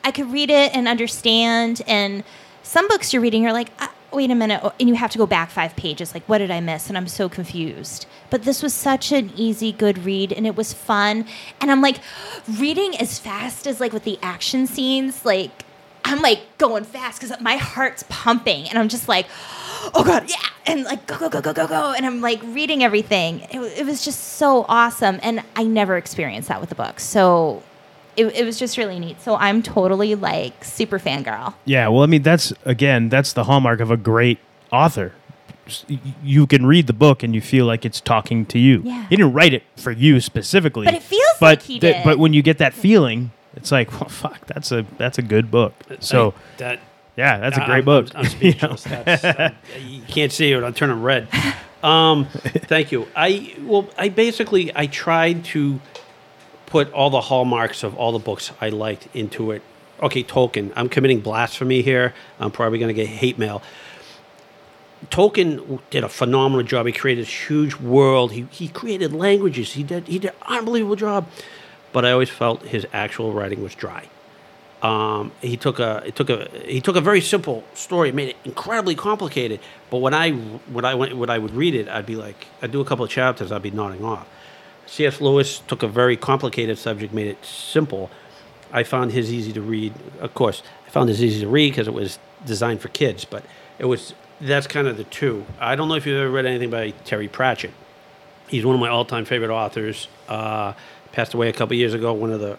I could read it and understand. And some books you're reading, you're like, ah, wait a minute. Oh, and you have to go back five pages. Like, what did I miss? And I'm so confused. But this was such an easy, good read. And it was fun. And I'm like, reading as fast as like with the action scenes, like, I'm like going fast because my heart's pumping. And I'm just like, oh God, yeah. And like, go, go, go, go, go, go. And I'm like reading everything. It, it was just so awesome. And I never experienced that with the book. So it, it was just really neat. So I'm totally like super fangirl. Yeah, well, I mean, that's again, that's the hallmark of a great author. You can read the book and you feel like it's talking to you. Yeah. He didn't write it for you specifically, But it feels but like he th- did. But when you get that feeling, it's like, well, fuck, that's a that's a good book. So I- that yeah, that's a I'm- great I'm- book. I'm, speechless. [LAUGHS] That's, I'm- you can't see it. I'm turning red. Um, thank you. I well, I basically I tried to put all the hallmarks of all the books I liked into it. Okay, Tolkien. I'm committing blasphemy here. I'm probably going to get hate mail. Tolkien did a phenomenal job. He created this huge world. He, he created languages. He did he did an unbelievable job. But I always felt his actual writing was dry. Um, he took a he took a he took a very simple story, made it incredibly complicated. But when I when I went when I would read it, I'd be like, I'd do a couple of chapters, I'd be nodding off. C.S. Lewis took a very complicated subject, made it simple. I found his easy to read. Of course, I found his easy to read because it was designed for kids. But it was that's kind of the two. I don't know if you've ever read anything by Terry Pratchett. He's one of my all-time favorite authors. Uh, passed away a couple years ago. One of the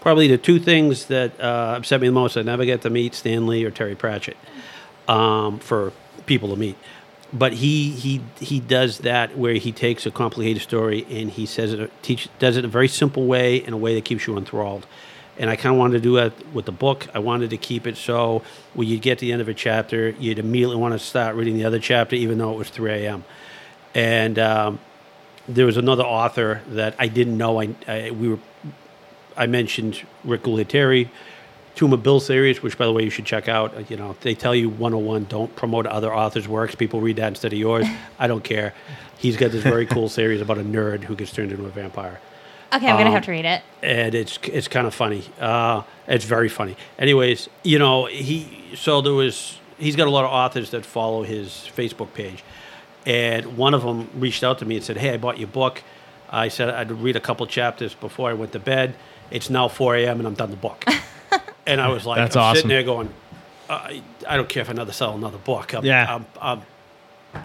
probably the two things that uh, upset me the most. I never get to meet Stan Lee or Terry Pratchett um, for people to meet. But he he he does that where he takes a complicated story and he says it teach does it in a very simple way in a way that keeps you enthralled. And I kind of wanted to do that with the book. I wanted to keep it so when you get to the end of a chapter, you'd immediately want to start reading the other chapter, even though it was 3 a.m. And um, there was another author that I didn't know. I, I we were I mentioned Rick Gualtieri, Of Bill series, which by the way you should check out. You know they tell you 101 don't promote other authors' works. People read that instead of yours. [LAUGHS] I don't care. He's got this very cool series about a nerd who gets turned into a vampire Okay, I'm going to Um, have to read it. and it's it's kind of funny. Uh, it's very funny. Anyways, you know he so there was he's got a lot of authors that follow his Facebook page, and one of them reached out to me and said, "Hey, I bought your book." I said I'd read a couple chapters before I went to bed. It's now 4 a.m. and I'm done the book. [LAUGHS] and I was like, That's I'm awesome. sitting there going, I, I don't care if I never sell another book. I'm, Yeah. I'm, I'm,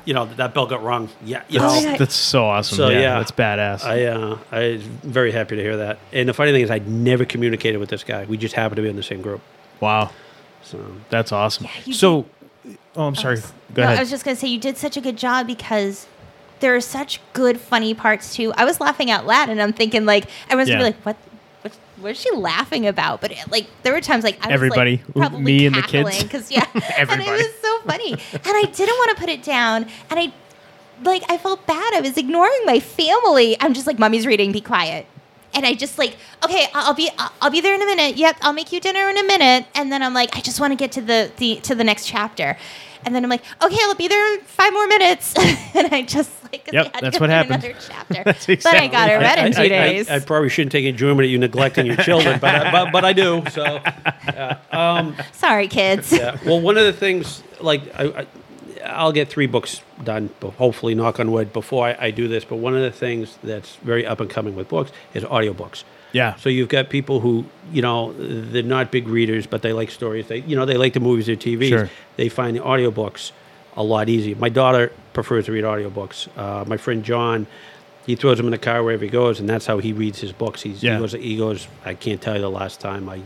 you know that bell got rung. Yeah, you That's, know. yeah. that's so awesome. So, yeah, yeah. that's badass. I uh, I was very happy to hear that. And the funny thing is, I'd never communicated with this guy. We just happened to be in the same group. wow, So that's awesome. you so, oh, I'm sorry. Go no, ahead. I was just going to say you did such a good job because there are such good, funny parts too. I was laughing out loud and I'm thinking, like, everyone's going Yeah. to be like, what? What, is she laughing about? But it, like, there were times like I was Everybody. like, probably Me and the kids. because yeah, [LAUGHS] and it was so funny. And I didn't want to put it down, and I like I felt bad. I was ignoring my family. I'm just like, mommy's reading, be quiet. and I just like, okay, I'll be I'll I'll be there in a minute. Yep, I'll make you dinner in a minute. And then I'm like, I just want to get to the, the to the next chapter. And then I'm like, okay, I'll be there in five more minutes. [LAUGHS] and I just like Yep, had to that's go what through happened. Another chapter. [LAUGHS] That's But I got it right. read in two I, I- days. I, I probably shouldn't take enjoyment at you neglecting your children, but I, but, but I do. So, yeah. um, Sorry, kids. yeah. Well, one of the things, like, I, I, I'll get three books done, but hopefully, knock on wood, before I, I do this. But one of the things that's very up and coming with books is audiobooks. Yeah. So you've got people who, you know, they're not big readers, but they like stories. They, you know, they like the movies or TV. Sure. They find the audiobooks a lot easier. My daughter prefers to read audiobooks. Uh, my friend John, he throws them in the car wherever he goes, and that's how he reads his books. He's, Yeah. he goes, he goes. I can't tell you the last time I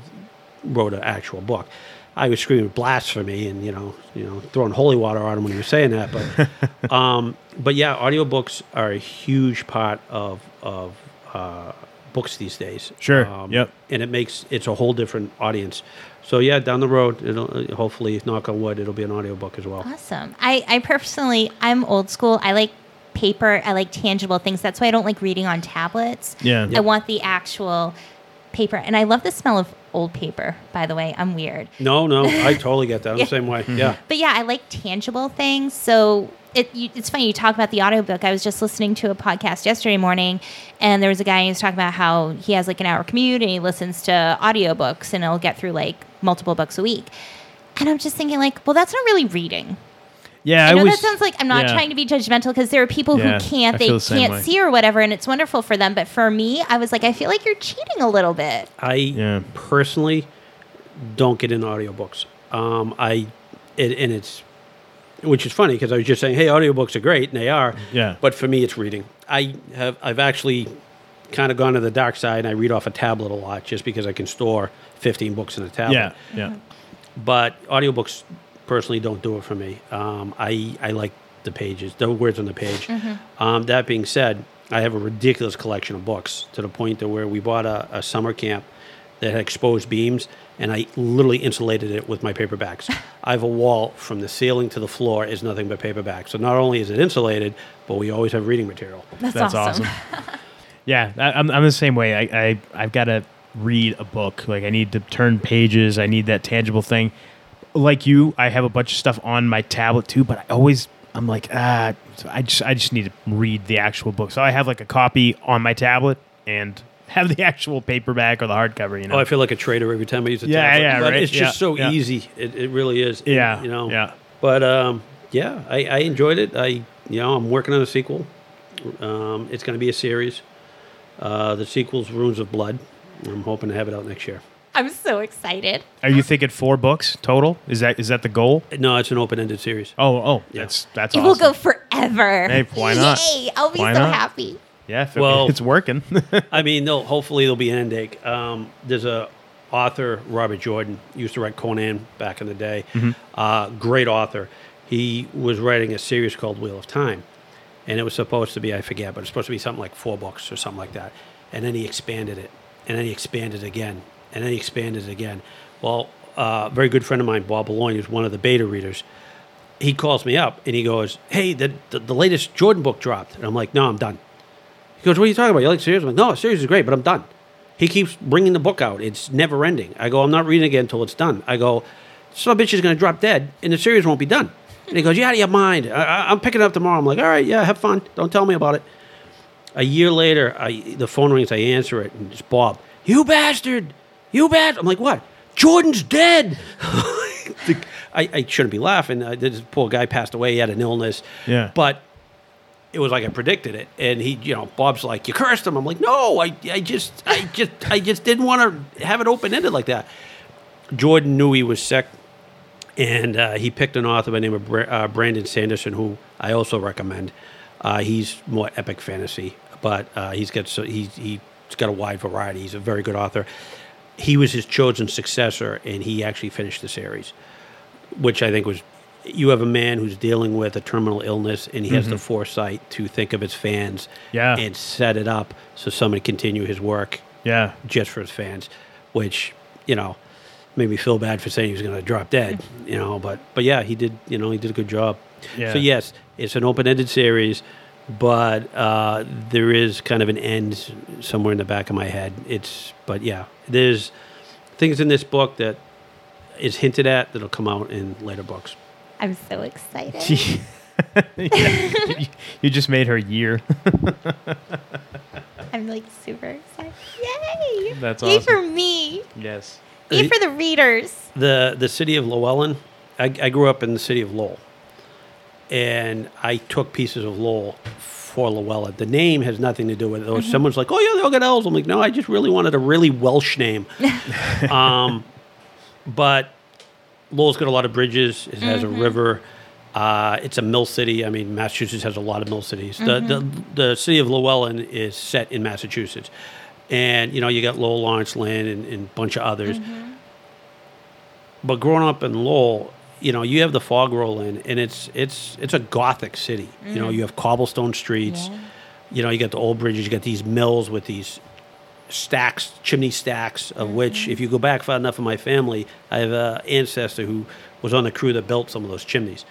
wrote an actual book. I was screaming blasphemy and you know, you know, throwing holy water on him when he was saying that. But, [LAUGHS] um, but yeah, audiobooks are a huge part of of uh, books these days. Sure. Um, Yep. And it makes it's a whole different audience. So yeah, down the road, it'll hopefully, knock on wood, it'll be an audiobook as well. Awesome. I, I personally, I'm old school. I like paper. I like tangible things. That's why I don't like reading on tablets. Yeah. I want the actual paper. And I love the smell of old paper, by the way. I'm weird. No, no, [LAUGHS] I totally get that. I'm Yeah. the same way. Yeah. But yeah, I like tangible things. So it, you, it's funny you talk about the audiobook. I was just listening to a podcast yesterday morning, and there was a guy who was talking about how he has like an hour commute and he listens to audiobooks and he'll get through like multiple books a week. And I'm just thinking like, well, that's not really reading. Yeah. I know was, that sounds like I'm not yeah. trying to be judgmental because there are people Yeah, who can't, they the can't way. see or whatever, and it's wonderful for them. But for me, I was like, I feel like you're cheating a little bit. I Yeah. personally don't get in audiobooks. Um, I it, and it's which is funny because I was just saying, hey, audiobooks are great, and they are. Yeah. But for me, it's reading. I have I've actually kind of gone to the dark side, and I read off a tablet a lot just because I can store 15 books in a tablet. Yeah. Yeah. But audiobooks personally don't do it for me. Um, I I like the pages, the words on the page. Um, that being said, I have a ridiculous collection of books to the point that where we bought a, a summer camp that had exposed beams, and I literally insulated it with my paperbacks. [LAUGHS] I have a wall from the ceiling to the floor is nothing but paperbacks. So not only is it insulated, but we always have reading material. That's, That's awesome. awesome. [LAUGHS] yeah, I, I'm, I'm the same way. I, I I've got to read a book. Like I need to turn pages. I need that tangible thing. Like you, I have a bunch of stuff on my tablet too, but I always I'm like ah, I just I just need to read the actual book. So I have like a copy on my tablet and [LAUGHS] have the actual paperback or the hardcover. You know. Oh, I feel like a traitor every time I use a Yeah, tablet. yeah, but right, It's just yeah, so yeah. easy. It, it really is. Yeah, You know. yeah. But um, yeah, I, I enjoyed it. I you know I'm working on a sequel. Um, it's going to be a series. Uh, the sequel's Runes of Blood. I'm hoping to have it out next year. I'm so excited. Are you thinking four books total? Is that is that the goal? No, it's an open-ended series. Oh, oh, Yeah. that's that's It awesome. will go forever. Hey, why not? Yay! I'll be Why so not? happy. yeah, if Well- it's working. [LAUGHS] I mean, no. Hopefully, there'll be an end date. Um, there's a author, Robert Jordan, used to write Conan back in the day. Uh, great author. He was writing a series called Wheel of Time, and it was supposed to be I forget, but it's supposed to be something like four books or something like that. And then he expanded it, and then he expanded again, and then he expanded it again. Well, uh, a very good friend of mine, Bob Boulogne, who's one of the beta readers. He calls me up and he goes, "Hey, the, the the latest Jordan book dropped," and I'm like, "No, I'm done." He goes, "What are you talking about? You like series?" I'm like, "No, series is great, but I'm done." He keeps bringing the book out. It's never ending. I go, "I'm not reading again until it's done." I go, "Some bitch is going to drop dead, and the series won't be done." And he goes, "You out of your mind? I, I'm picking it up tomorrow." I'm like, "All right, yeah, have fun. Don't tell me about it." A year later, I the phone rings. I answer it, and it's Bob. You bastard! You bastard! I'm like, "What? Jordan's dead." [LAUGHS] I, I shouldn't be laughing. Uh, this poor guy passed away. He had an illness. Yeah. But it was like I predicted it. And he, you know, Bob's like, "You cursed him." I'm like, "No, I, I just, I just, I just didn't want to have it open ended like that." Jordan knew he was sick, and uh, he picked an author by the name of Bra- uh, Brandon Sanderson, who I also recommend. Uh, he's more epic fantasy, but uh, he's got so he's he's got a wide variety. He's a very good author. He was his chosen successor, and he actually finished the series, which I think was. You have a man who's dealing with a terminal illness, and he has the mm-hmm. foresight to think of his fans, Yeah. and set it up so someone continue his work yeah. just for his fans, which you know made me feel bad for saying he was going to drop dead. You know, but but yeah, he did. You know, he did a good job. Yeah. So yes, it's an open-ended series. But uh, there is kind of an end somewhere in the back of my head. It's but yeah, there's things in this book that is hinted at that'll come out in later books. I'm so excited. Yeah. [LAUGHS] you, you just made her year. [LAUGHS] I'm like super excited. Yay! That's awesome. Yay awesome. for me. yes. Yay for the readers. the the city of Llewellyn. I, I grew up in the city of Lowell, and I took pieces of Lowell for Llewellyn. The name has nothing to do with it. Or someone's like, "Oh yeah, they all got L's." I'm like, "No, I just really wanted a really Welsh name." [LAUGHS] um, but Lowell's got a lot of bridges. It has a river. Uh, it's a mill city. I mean, Massachusetts has a lot of mill cities. The, the the city of Llewellyn is set in Massachusetts, and you know you got Lowell, Lawrence Land, and, and a bunch of others but growing up in Lowell, you know, you have the fog roll in, and it's it's it's a gothic city. You know, mm. you have cobblestone streets. Yeah. You know, you got the old bridges. You got these mills with these stacks, chimney stacks, of mm-hmm. which, if you go back far enough in my family, I have an ancestor who was on the crew that built some of those chimneys.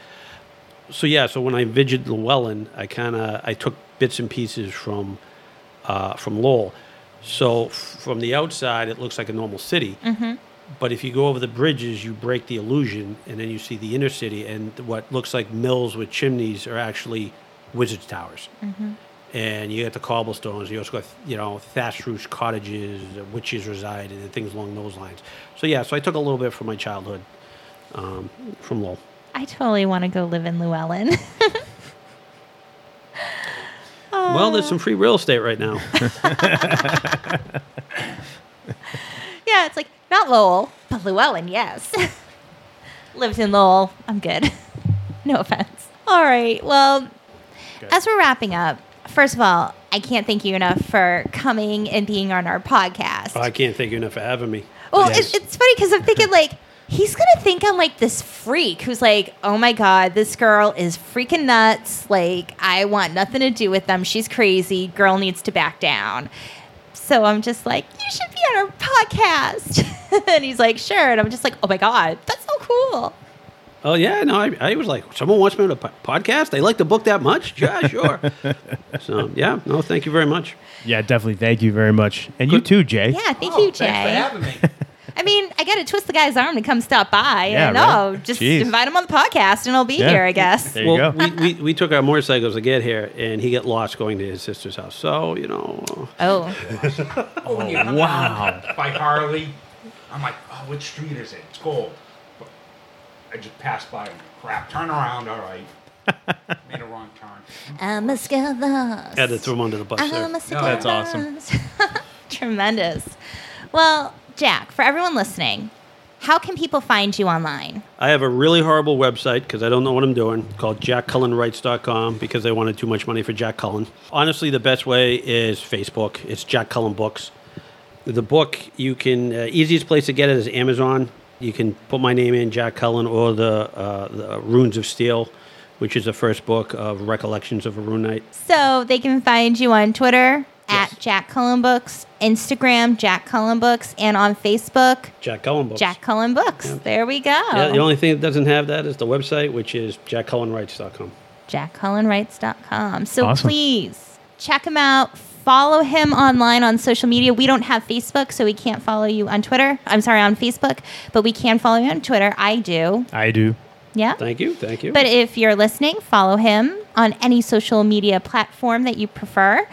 So yeah, so when I visited Llewellyn, I kind of I took bits and pieces from uh, from Lowell. So f- from the outside, it looks like a normal city. Mm-hmm. But if you go over the bridges, you break the illusion, and then you see the inner city, and what looks like mills with chimneys are actually wizards' towers. And you got the cobblestones. You also got you know thatched roof cottages, uh, witches reside, and things along those lines. So yeah, so I took a little bit from my childhood um, from Lowell. I totally want to go live in Llewellyn. [LAUGHS] Well, there's some free real estate right now. [LAUGHS] yeah, it's like not Lowell, but Llewellyn, yes. [LAUGHS] Lived in Lowell. I'm good. [LAUGHS] no offense. All right. Well, as we're wrapping up, first of all, I can't thank you enough for coming and being on our podcast. Oh, I can't thank you enough for having me. Well, Yes. it, it's funny because I'm thinking like [LAUGHS] he's gonna think I'm like this freak who's like, oh my god, this girl is freaking nuts. Like I want nothing to do with them. She's crazy. Girl needs to back down. So I'm just like, you should be on our podcast. [LAUGHS] and he's like, sure. And I'm just like, oh my god, that's so cool. Oh yeah, no, I, I was like, someone wants me on a po- podcast. They like the book that much? Yeah, [LAUGHS] sure. so yeah, no, thank you very much. Yeah, definitely. Thank you very much. And you too, Jay. Yeah, thank Oh, you, Jay. Thanks for having me. [LAUGHS] I mean, I got to twist the guy's arm to come stop by. Yeah, and right. oh, just Jeez. invite him on the podcast and he'll be Yeah. here, I guess. There you well, go. we, we, we took our motorcycles to get here, and he got lost going to his sister's house. So you know, Oh, [LAUGHS] Oh, when wow. by Harley, I'm like, oh, which street is it? It's gold. But I just passed by. I'm Crap, turn around. All right. [LAUGHS] Made a wrong turn. I'm a scared lost. had to throw him under the bus I'm there. a No, that's awesome. [LAUGHS] Tremendous. Well, Jack, for everyone listening, how can people find you online? I have a really horrible website because I don't know what I'm doing called jackcullenwrites.com because they wanted too much money for Jack Cullen. Honestly, the best way is Facebook. It's Jack Cullen Books. The book, you can, uh, easiest place to get it is Amazon. You can put my name in, Jack Cullen, or the, uh, the Runes of Steel, which is the first book of Recollections of a Rune Knight. So they can find you on Twitter Yes. at Jack Cullen Books, Instagram Jack Cullen Books, and on Facebook Jack Cullen Books. Jack Cullen Books. There we go. Yeah, the only thing that doesn't have that is the website, which is jackcullenwrites.com. JackCullenWrites.com. So Awesome. please check him out. Follow him online on social media. We don't have Facebook, so we can't follow you on Twitter. I'm sorry, on Facebook, but we can follow you on Twitter. I do. I do. Yeah. Thank you. Thank you. But if you're listening, follow him on any social media platform that you prefer.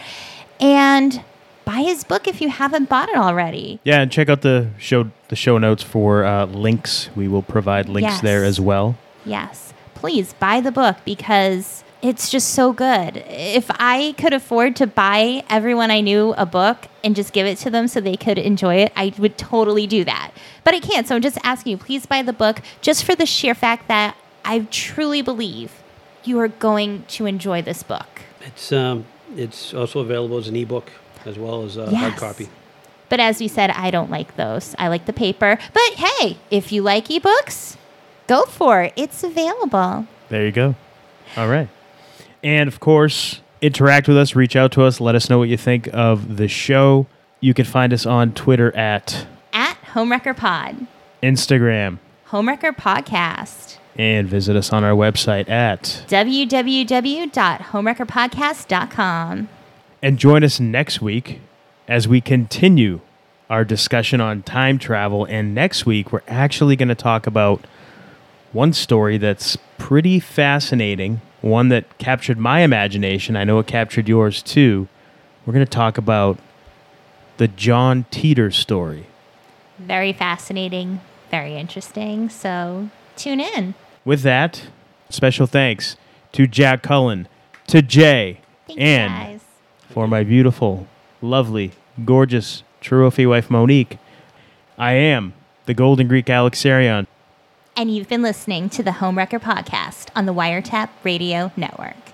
And buy his book if you haven't bought it already. Yeah, and check out the show the show notes for uh, links. We will provide links Yes. there as well. Yes. Please buy the book because it's just so good. If I could afford to buy everyone I knew a book and just give it to them so they could enjoy it, I would totally do that. But I can't. So I'm just asking you, please buy the book just for the sheer fact that I truly believe you are going to enjoy this book. It's um, it's also available as an ebook as well as a hard copy. But as we said, I don't like those. I like the paper. But hey, if you like ebooks, go for it. It's available. There you go. All right. And of course, interact with us, reach out to us, let us know what you think of the show. You can find us on Twitter at At Homewrecker Pod. Instagram, Homewrecker Podcast. And visit us on our website at. www.homewreckerpodcast.com. And join us next week as we continue our discussion on time travel. And next week, we're actually going to talk about one story that's pretty fascinating, one that captured my imagination. I know it captured yours too. We're going to talk about the John Titor story. Very fascinating, very interesting. So tune in. With that, special thanks to Jack Cullen, to Jay, Thank and for my beautiful, lovely, gorgeous trophy wife Monique. I am the Golden Greek Alex Alexarion. And you've been listening to the Homewrecker Podcast on the Wiretap Radio Network.